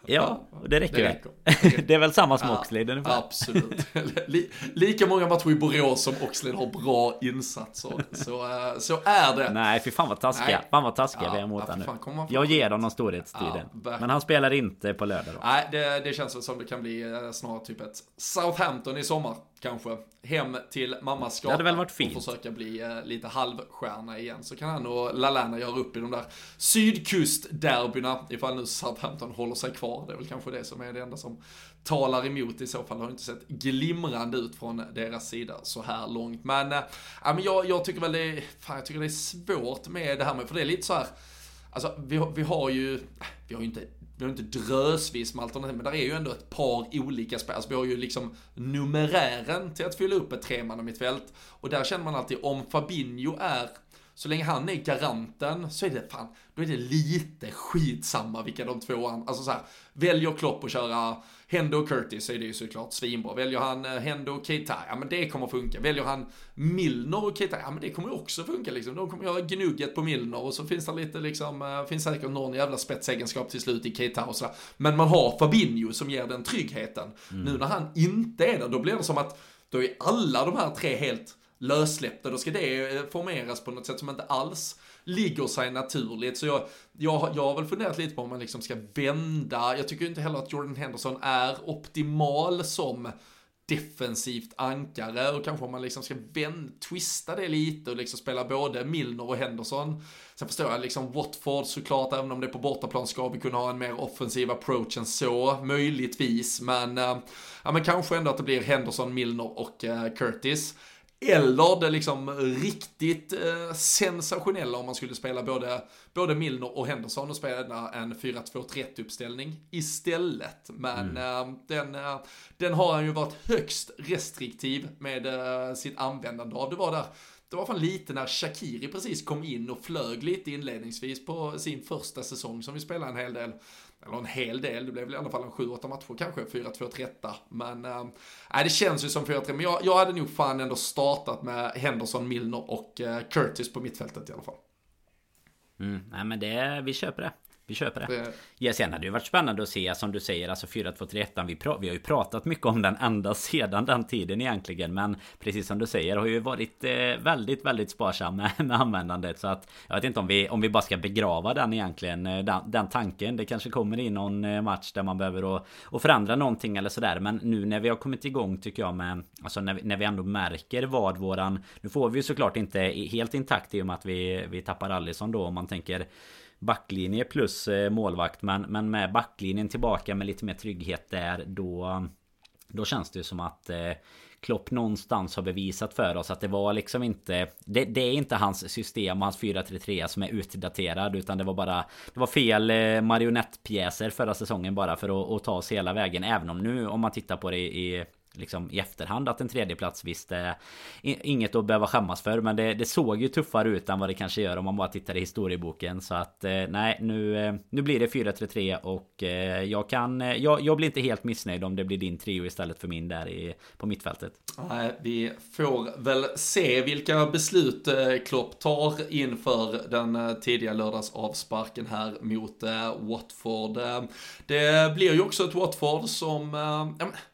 Ja, det räcker, det räcker. *laughs* det är väl samma som ja, Oxlade ungefär. Absolut. *laughs* Lika många matcher i Borås som Oxlade har bra insatser. Så, eh, så är det. Nej, fy fan vad taskiga. Nej. Fan vad taskiga ja, vi är mot ja, nu. Jag ger dem storhetstiden. Ja, men han spelar inte på lördag då. Nej, det, det känns väl som det kan bli eh, snarare typ ett Southampton i sommar kanske hem till mammas skapa. Det hade väl varit fint. Och försöka bli uh, lite halvstjärna igen. Så kan han och Lalana göra upp i de där sydkustderbyna. Ifall nu Southampton håller sig kvar. Det är väl kanske det som är det enda som talar emot i så fall. Det har inte sett glimrande ut från deras sida så här långt. Men, men jag, jag tycker väl det fan, jag tycker det är svårt med det här med, för det är lite så här Alltså vi, vi har ju, vi har ju inte vi har inte drösvis med alternativ, men där är ju ändå ett par olika spel. Alltså, vi har ju liksom numerären till att fylla upp ett tremannamittfält. Och där känner man alltid, om Fabinho är så länge han är garanten så är det fan, då är det lite skitsamma vilka de två andra, alltså så här, väljer Klopp att köra Hendo och Curtis så är det ju såklart svinbra. Väljer han eh, Hendo och Keita, ja men det kommer funka. Väljer han Milner och Keita, ja men det kommer också funka liksom. De kommer göra gnugget på Milner och så finns det lite liksom, uh, finns säkert någon jävla spetsegenskap till slut i Keita och sådär. Men man har Fabinho som ger den tryggheten. Mm. Nu när han inte är där, då blir det som att då är alla de här tre helt lössläppta, då ska det eh, formeras på något sätt som inte alls ligger sig naturligt. Så jag, jag, jag har väl funderat lite på om man liksom ska vända. Jag tycker inte heller att Jordan Henderson är optimal som defensivt ankare och kanske om man liksom ska vänd, twista det lite och liksom spela både Milner och Henderson. Sen förstår jag liksom Watford såklart, även om det är på bortaplan ska vi kunna ha en mer offensiv approach än så, möjligtvis, men, äh, ja men kanske ändå att det blir Henderson, Milner och äh, Curtis. Eller det liksom riktigt eh, sensationella om man skulle spela både, både Milner och Henderson och spela en 4-2-3 uppställning istället. Men mm. eh, den, eh, den har han ju varit högst restriktiv med eh, sitt användande av. Det var där det var fan lite när Shakiri precis kom in och flög lite inledningsvis på sin första säsong som vi spelade en hel del eller en hel del, det blev väl i alla fall en 7-8 matcher kanske, 4-2-3 Men, äh, det känns ju som 4-3, men jag, jag hade nog fan ändå startat med Henderson, Milner och äh, Curtis på mittfältet i alla fall. Mm, nej men det, vi köper det. Vi köper det. det... Ja, sen hade det varit spännande att se som du säger, alltså 4-2-3-1. Vi, vi har ju pratat mycket om den ända sedan den tiden egentligen. Men precis som du säger har ju varit eh, väldigt, väldigt sparsam med, med användandet. Så att jag vet inte om vi, om vi bara ska begrava den egentligen. Eh, den, den tanken. Det kanske kommer in någon eh, match där man behöver och, och förändra någonting eller sådär. Men nu när vi har kommit igång tycker jag med, alltså när vi, när vi ändå märker vad våran, nu får vi ju såklart inte helt intakt i och med att vi, vi tappar Allison då om man tänker backlinje plus eh, målvakt. Men, men med backlinjen tillbaka med lite mer trygghet där då... Då känns det som att eh, Klopp någonstans har bevisat för oss att det var liksom inte Det, det är inte hans system och hans 4-3-3 som är utdaterad utan det var bara Det var fel eh, marionettpjäser förra säsongen bara för att, att ta oss hela vägen Även om nu om man tittar på det i liksom i efterhand att en tredjeplats visst är inget att behöva skämmas för. Men det, det, såg ju tuffare ut än vad det kanske gör om man bara tittar i historieboken. Så att eh, nej, nu, eh, nu blir det 4-3-3 och eh, jag kan... Jag, jag blir inte helt missnöjd om det blir din trio istället för min där i, på mittfältet. Nej, vi får väl se vilka beslut Klopp tar inför den tidiga lördagsavsparken här mot Watford. Det blir ju också ett Watford som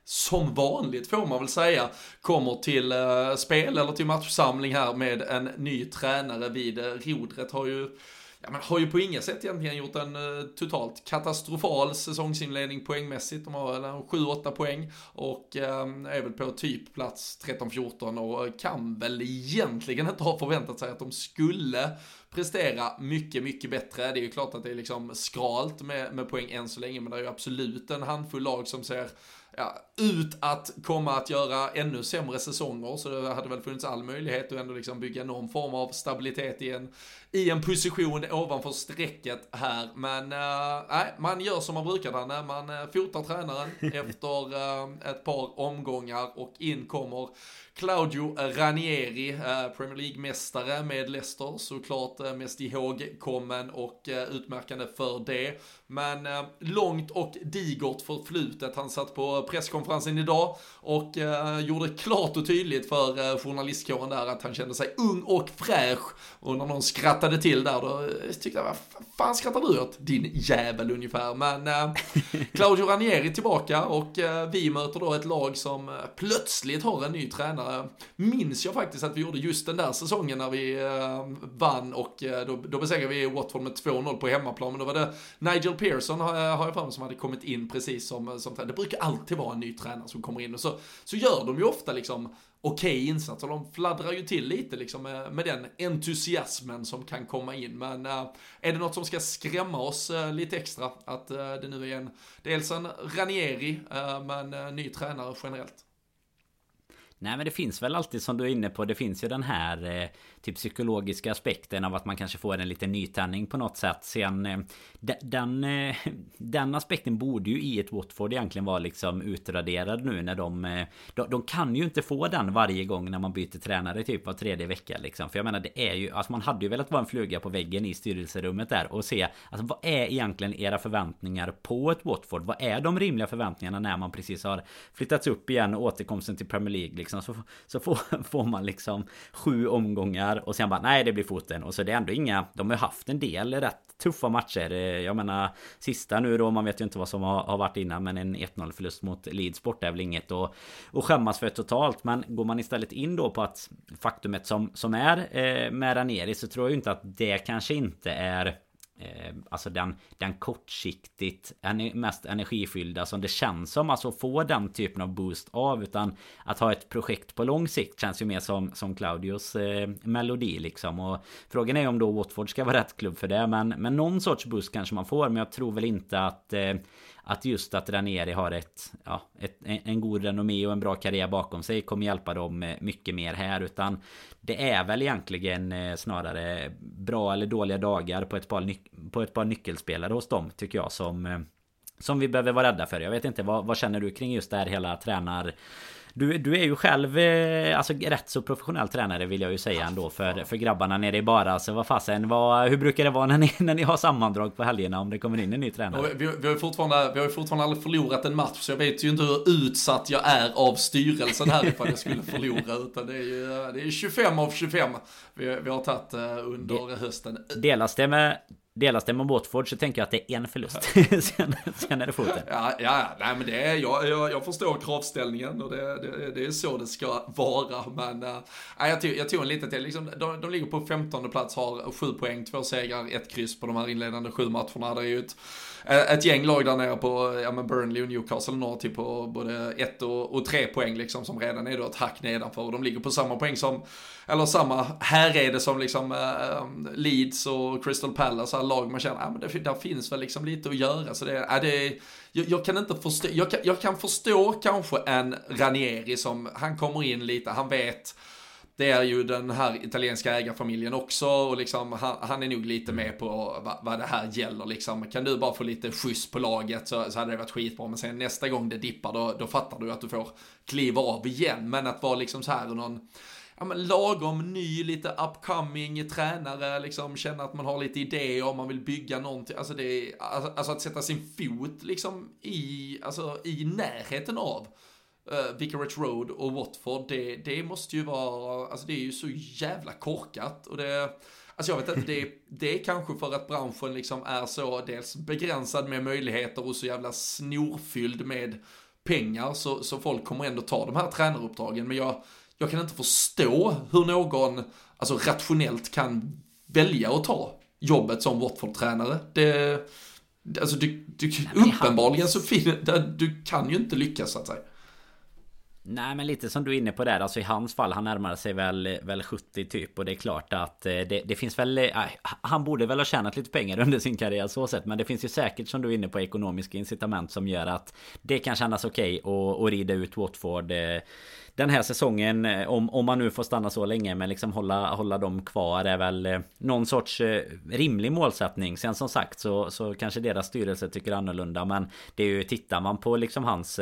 som vanligt får man väl säga, kommer till eh, spel eller till matchsamling här med en ny tränare vid eh, rodret. Har ju, ja, men har ju på inga sätt egentligen gjort en eh, totalt katastrofal säsongsinledning poängmässigt. De har 7-8 poäng och eh, är väl på typ plats 13-14 och eh, kan väl egentligen inte ha förväntat sig att de skulle prestera mycket, mycket bättre. Det är ju klart att det är liksom skralt med, med poäng än så länge, men det är ju absolut en handfull lag som ser ja, ut att komma att göra ännu sämre säsonger. Så det hade väl funnits all möjlighet att ändå liksom bygga någon form av stabilitet i en, i en position ovanför strecket här. Men äh, nej, man gör som man brukar Danne. Man äh, fotar tränaren *laughs* efter äh, ett par omgångar och in kommer Claudio Ranieri, eh, Premier League-mästare med Leicester, såklart eh, mest ihågkommen och eh, utmärkande för det. Men eh, långt och digert förflutet. Han satt på presskonferensen idag och eh, gjorde klart och tydligt för eh, journalistkåren där att han kände sig ung och fräsch. Och när någon skrattade till där då tyckte jag, vad fan skrattar du åt? Din jävel ungefär. Men Claudio Ranieri tillbaka och vi möter då ett lag som plötsligt har en ny tränare Eh, minns jag faktiskt att vi gjorde just den där säsongen när vi eh, vann och eh, då, då besegrade vi Watford med 2-0 på hemmaplan. Men då var det Nigel Pearson, har jag, för mig, som hade kommit in precis som, som tränare. Det brukar alltid vara en ny tränare som kommer in och så, så gör de ju ofta liksom okej okay insatser. De fladdrar ju till lite liksom med, med, den entusiasmen som kan komma in. Men äh, är det något som ska skrämma oss äh, lite extra? Att äh, det nu är en, dels en Ranieri, men ny tränare generellt. Nej men det finns väl alltid som du är inne på Det finns ju den här eh, till Typ psykologiska aspekten av att man kanske får en liten nytändning på något sätt. Sen eh, den, eh, den aspekten borde ju i ett Watford egentligen vara liksom utraderad nu när de, eh, de de, kan ju inte få den varje gång när man byter tränare typ var tredje vecka liksom. För jag menar det är ju Alltså man hade ju velat vara en fluga på väggen i styrelserummet där och se Alltså vad är egentligen era förväntningar på ett Watford? Vad är de rimliga förväntningarna när man precis har flyttats upp igen och återkomsten till Premier League liksom? Så, så får, *laughs* får man liksom sju omgångar och sen bara nej det blir foten. Och så det är ändå inga De har haft en del rätt tuffa matcher. Eh, jag menar sista nu då man vet ju inte vad som har, har varit innan men en 1-0 förlust mot Leeds är väl inget att, att skämmas för totalt. Men går man istället in då på att faktumet som, som är eh, med Ranieri så tror jag ju inte att det kanske inte är Eh, alltså den, den kortsiktigt mest energifyllda som det känns som. Alltså få den typen av boost av. Utan att ha ett projekt på lång sikt känns ju mer som, som Claudios eh, melodi liksom. Och frågan är om då Watford ska vara rätt klubb för det. Men, men någon sorts boost kanske man får. Men jag tror väl inte att eh, att just att Ranieri har ett, ja, ett, en god renommé och en bra karriär bakom sig kommer hjälpa dem eh, mycket mer här. Utan det är väl egentligen eh, snarare bra eller dåliga dagar på ett par, på ett par nyckelspelare hos dem tycker jag som eh, som vi behöver vara rädda för. Jag vet inte, vad, vad känner du kring just det här hela tränar du, du är ju själv eh, alltså, rätt så professionell tränare vill jag ju säga ändå för, för grabbarna nere i bara. Alltså vad fasen, vad, hur brukar det vara när ni, när ni har sammandrag på helgerna om det kommer in en ny tränare? Vi, vi, har ju fortfarande, vi har fortfarande aldrig förlorat en match så jag vet ju inte hur utsatt jag är av styrelsen här ifall jag skulle förlora. Utan det är ju det är 25 av 25 vi, vi har tagit eh, under hösten. Delas det med Delas det med Watford så tänker jag att det är en förlust. *laughs* sen, sen är det foten. Ja, ja, nej men det är, jag, jag, jag förstår kravställningen och det, det, det, är så det ska vara. Men äh, jag, tog, jag tog en liten till, liksom, de, de ligger på 15 plats, har sju poäng, två segrar, ett kryss på de här inledande sju matcherna. Det är ju ett, ett gäng lag där nere på, ja men Burnley och Newcastle norr typ på både ett och, och tre poäng liksom som redan är då ett hack nedanför och de ligger på samma poäng som, eller samma här är det som liksom äh, Leeds och Crystal Palace, lag man känner, ja men det, där finns väl liksom lite att göra. Så det, äh, det jag, jag, kan inte förstå, jag kan, jag kan förstå kanske en Ranieri som, han kommer in lite, han vet, det är ju den här italienska ägarfamiljen också och liksom han, han är nog lite med på vad, vad, det här gäller liksom. Kan du bara få lite skjuts på laget så, så hade det varit skitbra. Men sen nästa gång det dippar då, då fattar du att du får kliva av igen. Men att vara liksom så här någon ja, men lagom ny, lite upcoming tränare, liksom känna att man har lite idéer om man vill bygga någonting. Alltså, det alltså, alltså att sätta sin fot liksom i, alltså, i närheten av uh, Vicarage Road och Watford, det, det måste ju vara, alltså det är ju så jävla korkat. Och det, alltså jag vet inte, det, det är kanske för att branschen liksom är så dels begränsad med möjligheter och så jävla snorfylld med pengar så, så folk kommer ändå ta de här tränaruppdragen. Men jag, jag kan inte förstå hur någon, alltså rationellt kan välja att ta jobbet som Watford-tränare. Det, alltså du, du, uppenbarligen så finner, du kan ju inte lyckas så att säga. Nej men lite som du är inne på där, alltså i hans fall, han närmar sig väl, väl 70 typ. Och det är klart att eh, det, det finns väl, äh, han borde väl ha tjänat lite pengar *laughs* under sin karriär så sett. Men det finns ju säkert som du är inne på ekonomiska incitament som gör att det kan kännas okej okay att, att rida ut Watford eh, den här säsongen. Eh, om, om man nu får stanna så länge men liksom hålla, hålla dem kvar är väl någon sorts rimlig målsättning. Sen som sagt så, så kanske deras styrelse tycker annorlunda. Men det är ju tittar man på liksom hans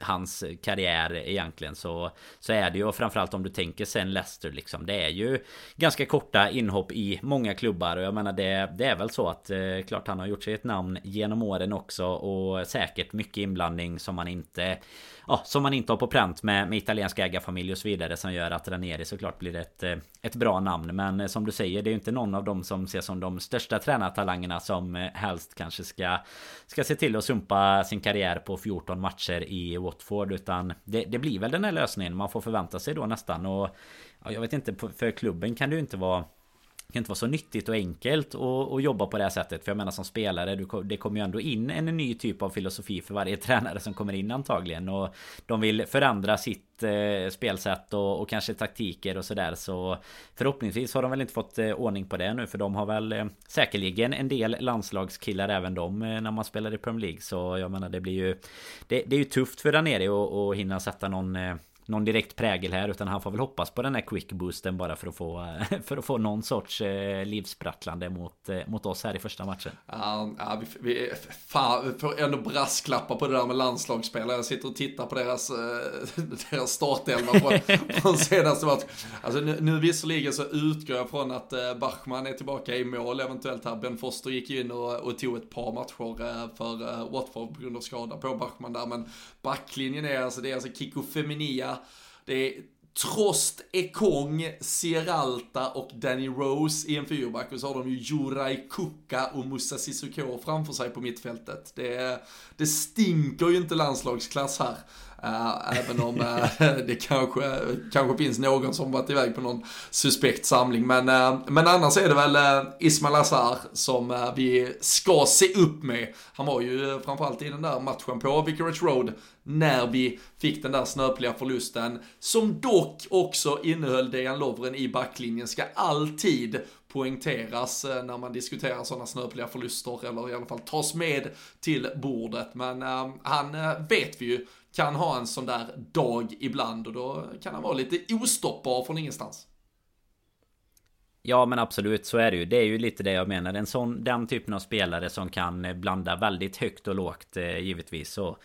hans karriär egentligen så Så är det ju och framförallt om du tänker sen Leicester liksom Det är ju Ganska korta inhopp i många klubbar. Och jag menar det Det är väl så att eh, Klart han har gjort sig ett namn genom åren också och säkert mycket inblandning som man inte ja, som man inte har på pränt med, med italienska ägarfamilj och så vidare som gör att Ranieri såklart blir ett, eh, ett bra namn. Men eh, som du säger, det är ju inte någon av dem som ses som de största tränartalangerna som eh, helst kanske ska, ska se till att sumpa sin karriär på 14 matcher i Watford. Utan det, det blir väl den här lösningen man får förvänta sig då nästan. Och ja, jag vet inte, för klubben kan det ju inte vara kan inte vara så nyttigt och enkelt att jobba på det här sättet. För jag menar som spelare, du, det kommer ju ändå in en ny typ av filosofi för varje *laughs* tränare som kommer in antagligen. Och de vill förändra sitt eh, spelsätt och, och, kanske taktiker och sådär. Så förhoppningsvis har de väl inte fått eh, ordning på det nu. För de har väl eh, säkerligen en del landslagskillar även de eh, när man spelar i Premier League. Så jag menar det blir ju... Det, det är ju tufft för där nere att hinna sätta någon eh, någon direkt prägel här utan han får väl hoppas på den här quick boosten bara för att få *laughs* för att få någon sorts eh, livsprattlande mot, eh, mot oss här i första matchen. Ja, ja vi, vi, fan, vi får ändå brasklappa på det där med landslagsspelare. Jag sitter och tittar på deras, eh, *laughs* deras startelva på, *laughs* den senaste matchen. Alltså nu, nu visserligen så utgår jag från att eh, Bachmann är tillbaka i mål eventuellt här. Ben Foster gick in och, och tog ett par matcher eh, för eh, Watford på grund av skada på Bachmann där. Men backlinjen är alltså, det är alltså Kiko Feminia det är Trost Ekong, Sieralta och Danny Rose i en fyrback och så har de ju Juraj Kuka och Musa Sissoko framför sig på mittfältet. Det, det stinker ju inte landslagsklass här. Uh, även om uh, *laughs* det kanske, kanske finns någon som varit iväg på någon suspekt samling. Men, uh, men annars är det väl Ismail Azar som vi ska se upp med. Han var ju framförallt i den där matchen på Vicarage Road när vi fick den där snöpliga förlusten. Som dock också innehöll Dejan Lovren i backlinjen. Ska alltid poängteras när man diskuterar sådana snöpliga förluster eller i alla fall tas med till bordet. Men han vet vi ju kan ha en sån där dag ibland och då kan han vara lite ostoppbar från ingenstans. Ja men absolut så är det ju. Det är ju lite det jag menar. En sån, den typen av spelare som kan blanda väldigt högt och lågt eh, givetvis. Så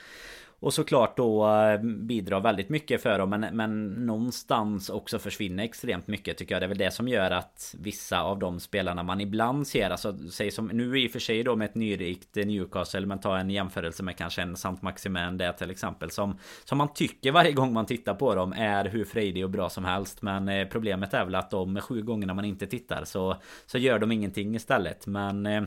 och såklart då eh, bidrar väldigt mycket för dem men, men någonstans också försvinner extremt mycket tycker jag. Det är väl det som gör att vissa av de spelarna man ibland ser, alltså säg som nu i och för sig då med ett nyrikt Newcastle men ta en jämförelse med kanske en Sant Maximin det till exempel som Som man tycker varje gång man tittar på dem är hur frejdig och bra som helst men eh, problemet är väl att de sju gångerna man inte tittar så Så gör de ingenting istället men eh,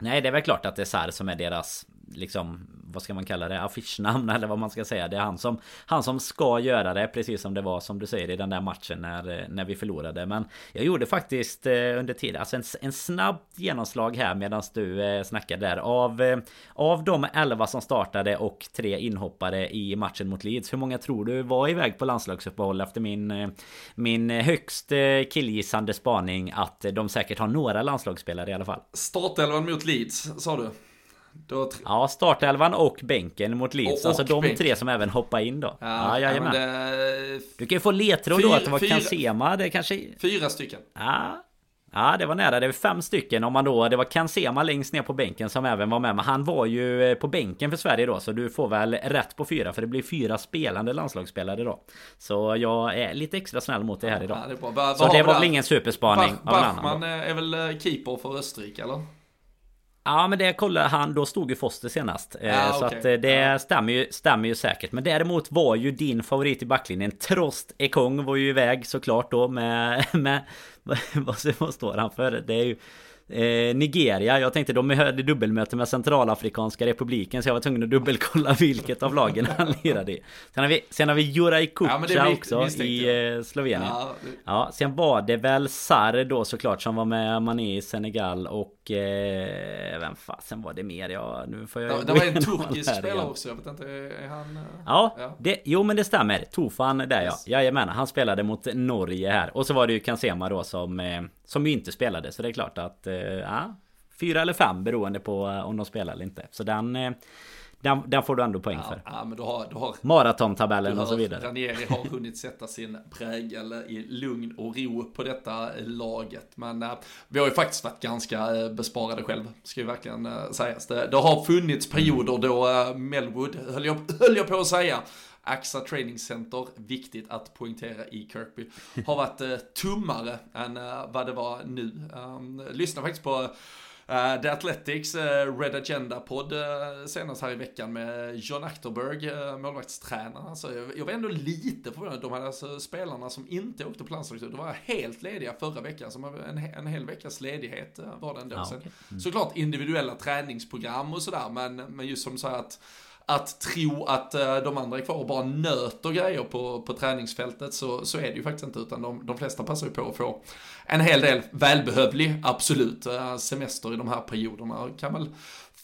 Nej det är väl klart att det är Sar som är deras liksom vad ska man kalla det, affischnamn eller vad man ska säga. Det är han som, han som ska göra det, precis som det var som du säger i den där matchen när, när vi förlorade. Men jag gjorde faktiskt eh, under tiden, alltså en, en snabb genomslag här medan du eh, snackade där. Av, eh, av de 11 som startade och tre inhoppare i matchen mot Leeds, hur många tror du var iväg på landslagsuppehåll efter min, eh, min eh, högst eh, killgissande spaning att de säkert har några landslagsspelare i alla fall? Startelvan mot Leeds, sa du? Då ja, startelvan och bänken mot Leeds. Och, alltså de bänk. tre som även hoppar in då. Ja, ja, ja det... Du kan ju få ledtråd då att det var fyra, Kansema. Det kanske... Fyra stycken. Ja. Ja, det var nära. Det var fem stycken om man då... Det var Kansema längst ner på bänken som även var med. Men han var ju eh, på bänken för Sverige då. Så du får väl rätt på fyra. För det blir fyra spelande landslagsspelare då. Så jag är lite extra snäll mot dig här idag. Ja, det ba, så det var väl ingen superspaning Bach, Bachman är väl eh, keeper för Österrike eller? Ja men det kollade han, då stod ju Foster senast. Ja, så okay. att eh, det ja. stämmer, ju, stämmer ju säkert. Men däremot var ju din favorit i backlinjen Trost Ekong var ju iväg såklart då med... *laughs* med *laughs* vad, vad står han för? Det är ju... Eh, Nigeria, jag tänkte de hade dubbelmöte med Centralafrikanska republiken så jag var tvungen att dubbelkolla *laughs* vilket av lagen han lirade i. Sen har vi, sen har vi Juraj Kucha ja, också i eh, Slovenien. Ja, det... ja, sen var det väl Sar då såklart som var med Mané i Senegal och eh, vem fasen var det mer? Ja, nu får jag Det, det var en turkisk spelare också, jag vet inte, är han... Eh, ja, ja. Det, jo men det stämmer. Tofan där yes. ja. Jajamän, han spelade mot Norge här. Och så var det ju Kansema då som eh, som ju inte spelade så det är klart att eh, ja, Fyra eller fem beroende på om de spelar eller inte. Så den den, den, får du ändå poäng ja, för. Ja, men du har, du har, Maratontabellen och så vidare. Ranieri har *laughs* hunnit sätta sin prägel i lugn och ro på detta laget. Men äh, vi har ju faktiskt varit ganska äh, besparade själv, ska ju verkligen äh, sägas. Det, det har funnits perioder då äh, Melwood, höll jag, höll jag på att säga, AXA Training Center, viktigt att poängtera i Kirkby, har varit eh, tummare än eh, vad det var nu. Um, lyssna faktiskt på uh, The Athletics uh, Red Agenda-podd uh, senast här i veckan med John Achterberg, uh, målvaktstränaren. Alltså, jag, jag var ändå lite förvånad. De hade alltså spelarna som inte åkte på landslaget, de var helt lediga förra veckan. Som en, en hel veckas ledighet var det ändå. Ja, okay. mm. Såklart individuella träningsprogram och sådär, men, men just som säger att att tro att eh, de andra är kvar och bara nöter grejer på, på träningsfältet så, så är det ju faktiskt inte utan de, de flesta passar ju på att få en hel del välbehövlig, absolut, eh, semester i de här perioderna. Kan väl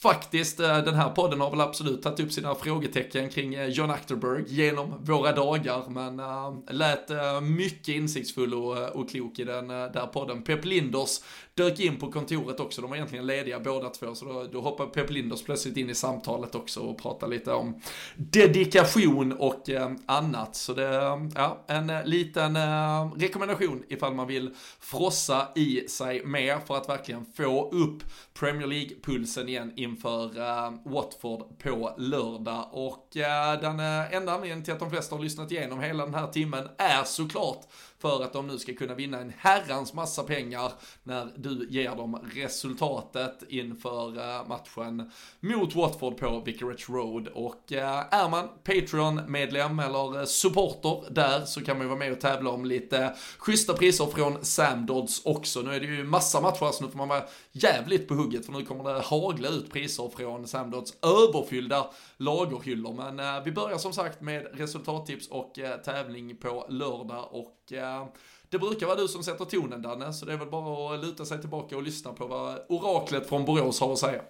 faktiskt, eh, den här podden har väl absolut tagit upp sina frågetecken kring eh, John Achterberg genom våra dagar, men äh, lät äh, mycket insiktsfull och, och klok i den äh, där podden. Pep Linders dök in på kontoret också, de var egentligen lediga båda två, så då, då hoppade Pep Linders plötsligt in i samtalet också och pratade lite om dedikation och äh, annat. Så det är ja, en liten rekommendation ifall man vill frossa i sig mer för att verkligen få upp Premier League-pulsen igen inför uh, Watford på lördag. Och uh, den uh, enda anledningen till att de flesta har lyssnat igenom hela den här timmen är såklart för att de nu ska kunna vinna en herrans massa pengar när du ger dem resultatet inför eh, matchen mot Watford på Vicarage Road. Och eh, är man Patreon-medlem eller supporter där så kan man ju vara med och tävla om lite schyssta priser från Sam Dodds också. Nu är det ju massa matcher så nu får man vara jävligt på hugget för nu kommer det hagla ut priser från Sam Dodds överfyllda lagerhyllor. Men eh, vi börjar som sagt med resultattips och eh, tävling på lördag och eh, det brukar vara du som sätter tonen Danne, så det är väl bara att luta sig tillbaka och lyssna på vad oraklet från Borås har att säga.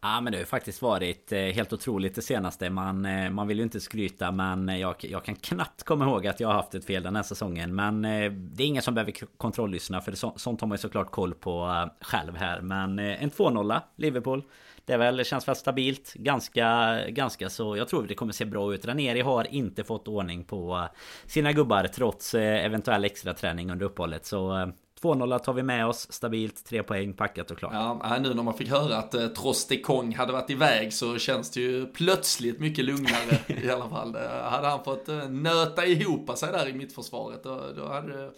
Ja men det har faktiskt varit eh, helt otroligt det senaste. Man, man vill ju inte skryta men jag, jag kan knappt komma ihåg att jag har haft ett fel den här säsongen. Men det är ingen som behöver kontrolllyssna för det, sånt har man ju såklart koll på själv här. Men en 2-0 Liverpool. Det är väl, känns väl stabilt. Ganska, ganska så. Jag tror det kommer se bra ut. Ranieri har inte fått ordning på sina gubbar trots eventuell extra träning under uppehållet. Så 2-0 tar vi med oss stabilt, tre poäng, packat och klart. Ja, nu när man fick höra att eh, Trostekong hade varit iväg så känns det ju plötsligt mycket lugnare *laughs* i alla fall. Hade han fått eh, nöta ihop sig där i mittförsvaret då, då hade,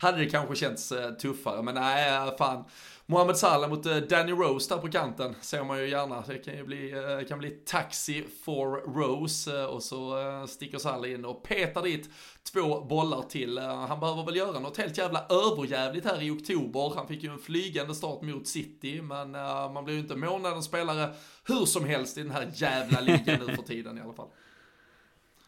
hade det kanske känts eh, tuffare. Men nej, fan. Mohamed Salah mot eh, Danny Rose där på kanten ser man ju gärna. Det kan ju bli, eh, kan bli taxi for Rose eh, och så sticker Salah in och petar dit två bollar till. Han behöver väl göra något helt jävla överjävligt här i oktober. Han fick ju en flygande start mot City, men man blir ju inte månadens spelare hur som helst i den här jävla ligan nu för tiden i alla fall.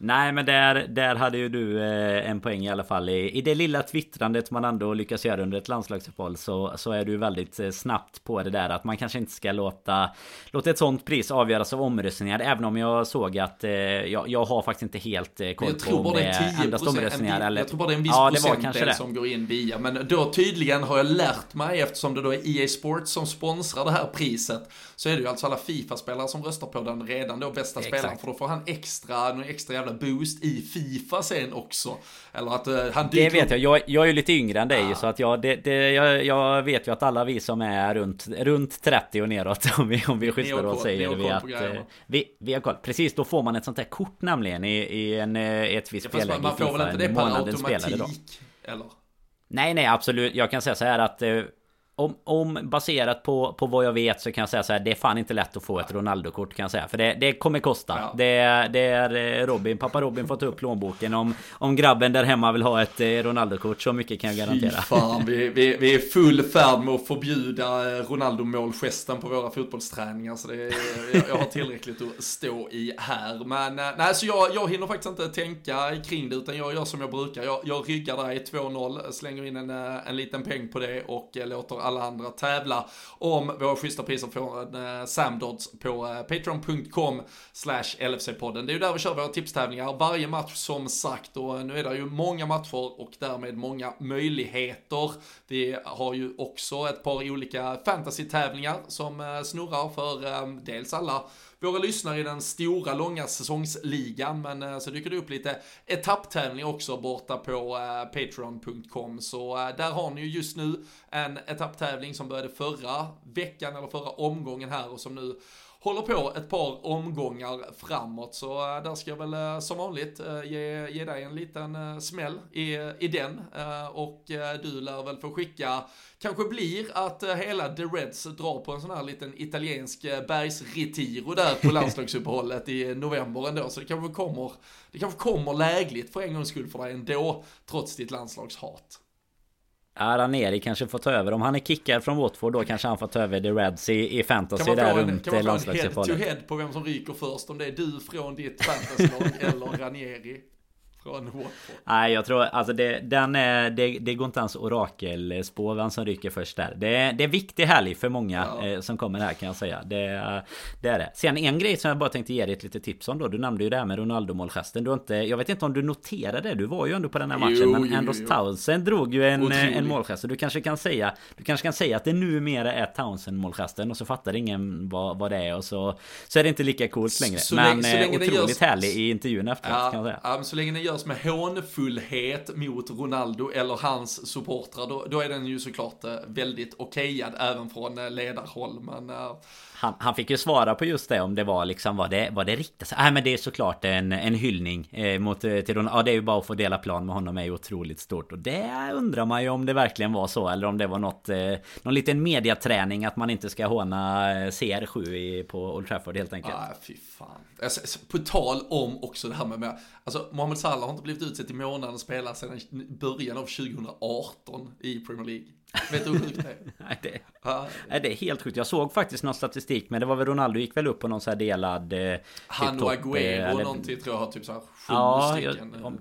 Nej men där, där hade ju du eh, en poäng i alla fall. I, i det lilla twittrandet man ändå lyckas göra under ett landslagsuppehåll så, så är du väldigt eh, snabbt på det där att man kanske inte ska låta Låta ett sånt pris avgöras av omröstningar. Även om jag såg att eh, jag, jag har faktiskt inte helt koll på om det är endast omröstningar eller Jag tror bara det är en viss ja, procentdel som går in via men då tydligen har jag lärt mig eftersom det då är EA Sports som sponsrar det här priset så är det ju alltså alla Fifa-spelare som röstar på den redan då bästa Exakt. spelaren för då får han extra, en extra jävla boost i Fifa sen också. Eller att uh, han Det vet jag. jag. Jag är ju lite yngre än dig ah. så att jag, det, det, jag, jag, vet ju att alla vi som är runt, runt 30 och neråt *laughs* om vi, om vi skjutsar och säger vi att eh, vi, vi har koll. Precis, då får man ett sånt här kort nämligen i, i en, eh, ett visst spelläge. Man får väl inte det per automatik? Eller? Nej, nej, absolut. Jag kan säga så här att om, om baserat på, på vad jag vet så kan jag säga så här, det är fan inte lätt att få ett Ronaldo-kort kan jag säga. För det, det kommer kosta. Ja. Det, det är eh, Robin, pappa Robin får ta upp plånboken om, om grabben där hemma vill ha ett eh, Ronaldo-kort. Så mycket kan jag garantera. Fy fan, vi, *laughs* vi, vi är full färd med att förbjuda eh, Ronaldo-målgesten på våra fotbollsträningar. Så det jag, jag har tillräckligt att stå i här. Men nej, så jag, jag hinner faktiskt inte tänka kring det utan jag gör som jag brukar. Jag, jag ryggar där i 2-0, slänger in en, en liten peng på det och låter alla andra tävla om våra schyssta priser från eh, Samdods på eh, patreon.com slash LFC-podden. Det är ju där vi kör våra tipstävlingar varje match som sagt och eh, nu är det ju många matcher och därmed många möjligheter. Vi har ju också ett par olika fantasy-tävlingar som eh, snurrar för eh, dels alla våra lyssnare i den stora långa säsongsligan. Men eh, så dyker det upp lite etapptävling också borta på eh, Patreon.com. Så eh, där har ni ju just nu en etapptävling som började förra veckan eller förra omgången här och som nu håller på ett par omgångar framåt. Så där ska jag väl som vanligt ge, ge dig en liten smäll i, i den. Och du lär väl få skicka kanske blir att eh, hela The Reds drar på en sån här liten italiensk eh, bergsretiro där på *laughs* landslagsuppehållet i november ändå. Så det kanske kommer, det kanske kommer lägligt för en gångs skull för dig ändå, trots ditt landslagshat. Ja, Ranieri kanske får ta över. Om han är kickad från Watford då kanske han får ta över The Reds i, i fantasy där runt landslagsuppehållet. Kan man få en head to head på vem som ryker först? Om det är du från ditt fantasylag eller Ranieri? Från Watford. Nej, jag tror alltså det, den är, det, det går inte ens orakelspå vem som ryker först där. Det, det är viktig helg för många ja. eh, som kommer här kan jag säga. Det, det är det. Sen en grej som jag bara tänkte ge dig ett litet tips om då. Du nämnde ju det här med Ronaldo-målgesten. Du inte, jag vet inte om du noterade det. Du var ju ändå på den här matchen. Jo, men jo, Andros Townsend drog ju en, en målgest. Du kanske kan säga Du kanske kan säga att det numera är Townsend-målgesten och så fattar ingen vad, vad det är och så, så är det inte lika coolt längre. Så, men så länge, så länge otroligt görs... härlig i intervjun efteråt ja, kan jag säga. Ja, men så länge den gör görs med hånfullhet mot Ronaldo eller hans supportrar, då, då är den ju såklart eh, väldigt okejad även från eh, ledarhåll. Men uh, han, han, fick ju svara på just det om det var liksom vad det, vad det riktas. Nej men det är såklart en, en hyllning eh, mot eh, till Ronaldo. Ja det är ju bara att få dela plan med honom är ju otroligt stort. Och det undrar man ju om det verkligen var så. Eller om det var något, eh, någon liten mediaträning att man inte ska håna eh, CR7 i, på Old Trafford helt enkelt. Ah, fy fan. Alltså, alltså, på tal om också det här med, med alltså Mohamed Salah har inte blivit utsedd till månadens spelare sedan början av 2018 i Premier League. Vet du hur sjukt det är? Nej, det, ja. Nej, det är helt sjukt. Jag såg faktiskt någon statistik, men det var väl Ronaldo gick väl upp på någon så här delad... Eh, Han och Agüero eh, eller... någonting tror jag har typ så här sju ja, stycken. Jag, om,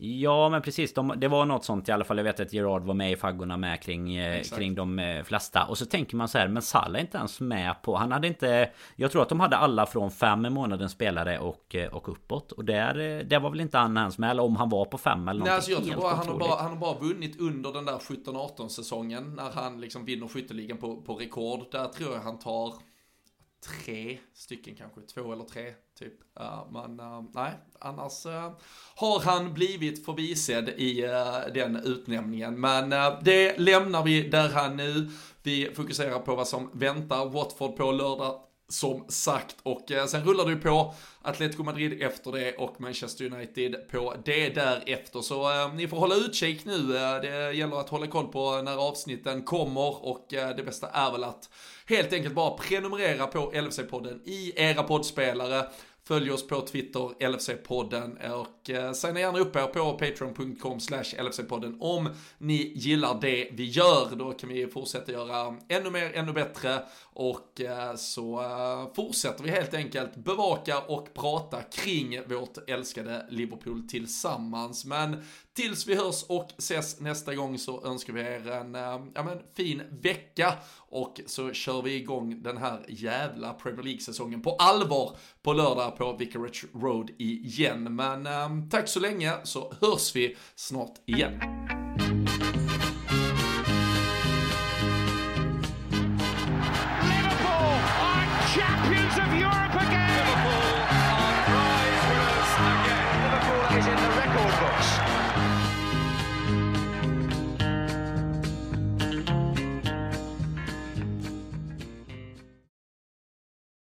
eh, Ja men precis, de, det var något sånt i alla fall. Jag vet att Gerard var med i faggorna med kring, eh, kring de eh, flesta. Och så tänker man så här, men Salah är inte ens med på... Han hade inte... Jag tror att de hade alla från fem månadens spelare och, eh, och uppåt. Och där, där var väl inte han ens med, eller om han var på fem eller något. Nej, alltså jag tror bara, han, har bara, han har bara vunnit under den där 17-18 säsongen. När han liksom vinner skytteligan på, på rekord. Där tror jag han tar tre stycken kanske, två eller tre typ. Uh, men uh, nej, annars uh, har han blivit förbisedd i eh, den utnämningen. Men det lämnar vi där han nu. Vi fokuserar på vad som väntar Watford på lördag som sagt. Och sen rullar det ju på Atletico Madrid efter det och Manchester United på det därefter. Så eh, ni får hålla utkik nu. Det gäller att hålla koll på när avsnitten kommer och eh, det bästa är väl att helt enkelt bara prenumerera på LFC-podden i era poddspelare. Följ oss på Twitter, LFC-podden och eh, signa gärna upp er på patreon.com slash LFC-podden om ni gillar det vi gör. Då kan vi fortsätta göra ännu mer, ännu bättre och eh, så eh, fortsätter vi helt enkelt bevaka och prata kring vårt älskade Liverpool tillsammans. Men tills vi hörs och ses nästa gång så önskar vi er en eh, ja, men, fin vecka och så kör vi igång den här jävla Premier League-säsongen på allvar på lördag på Vicarage Road igen. Men äm, tack så länge så hörs vi snart igen.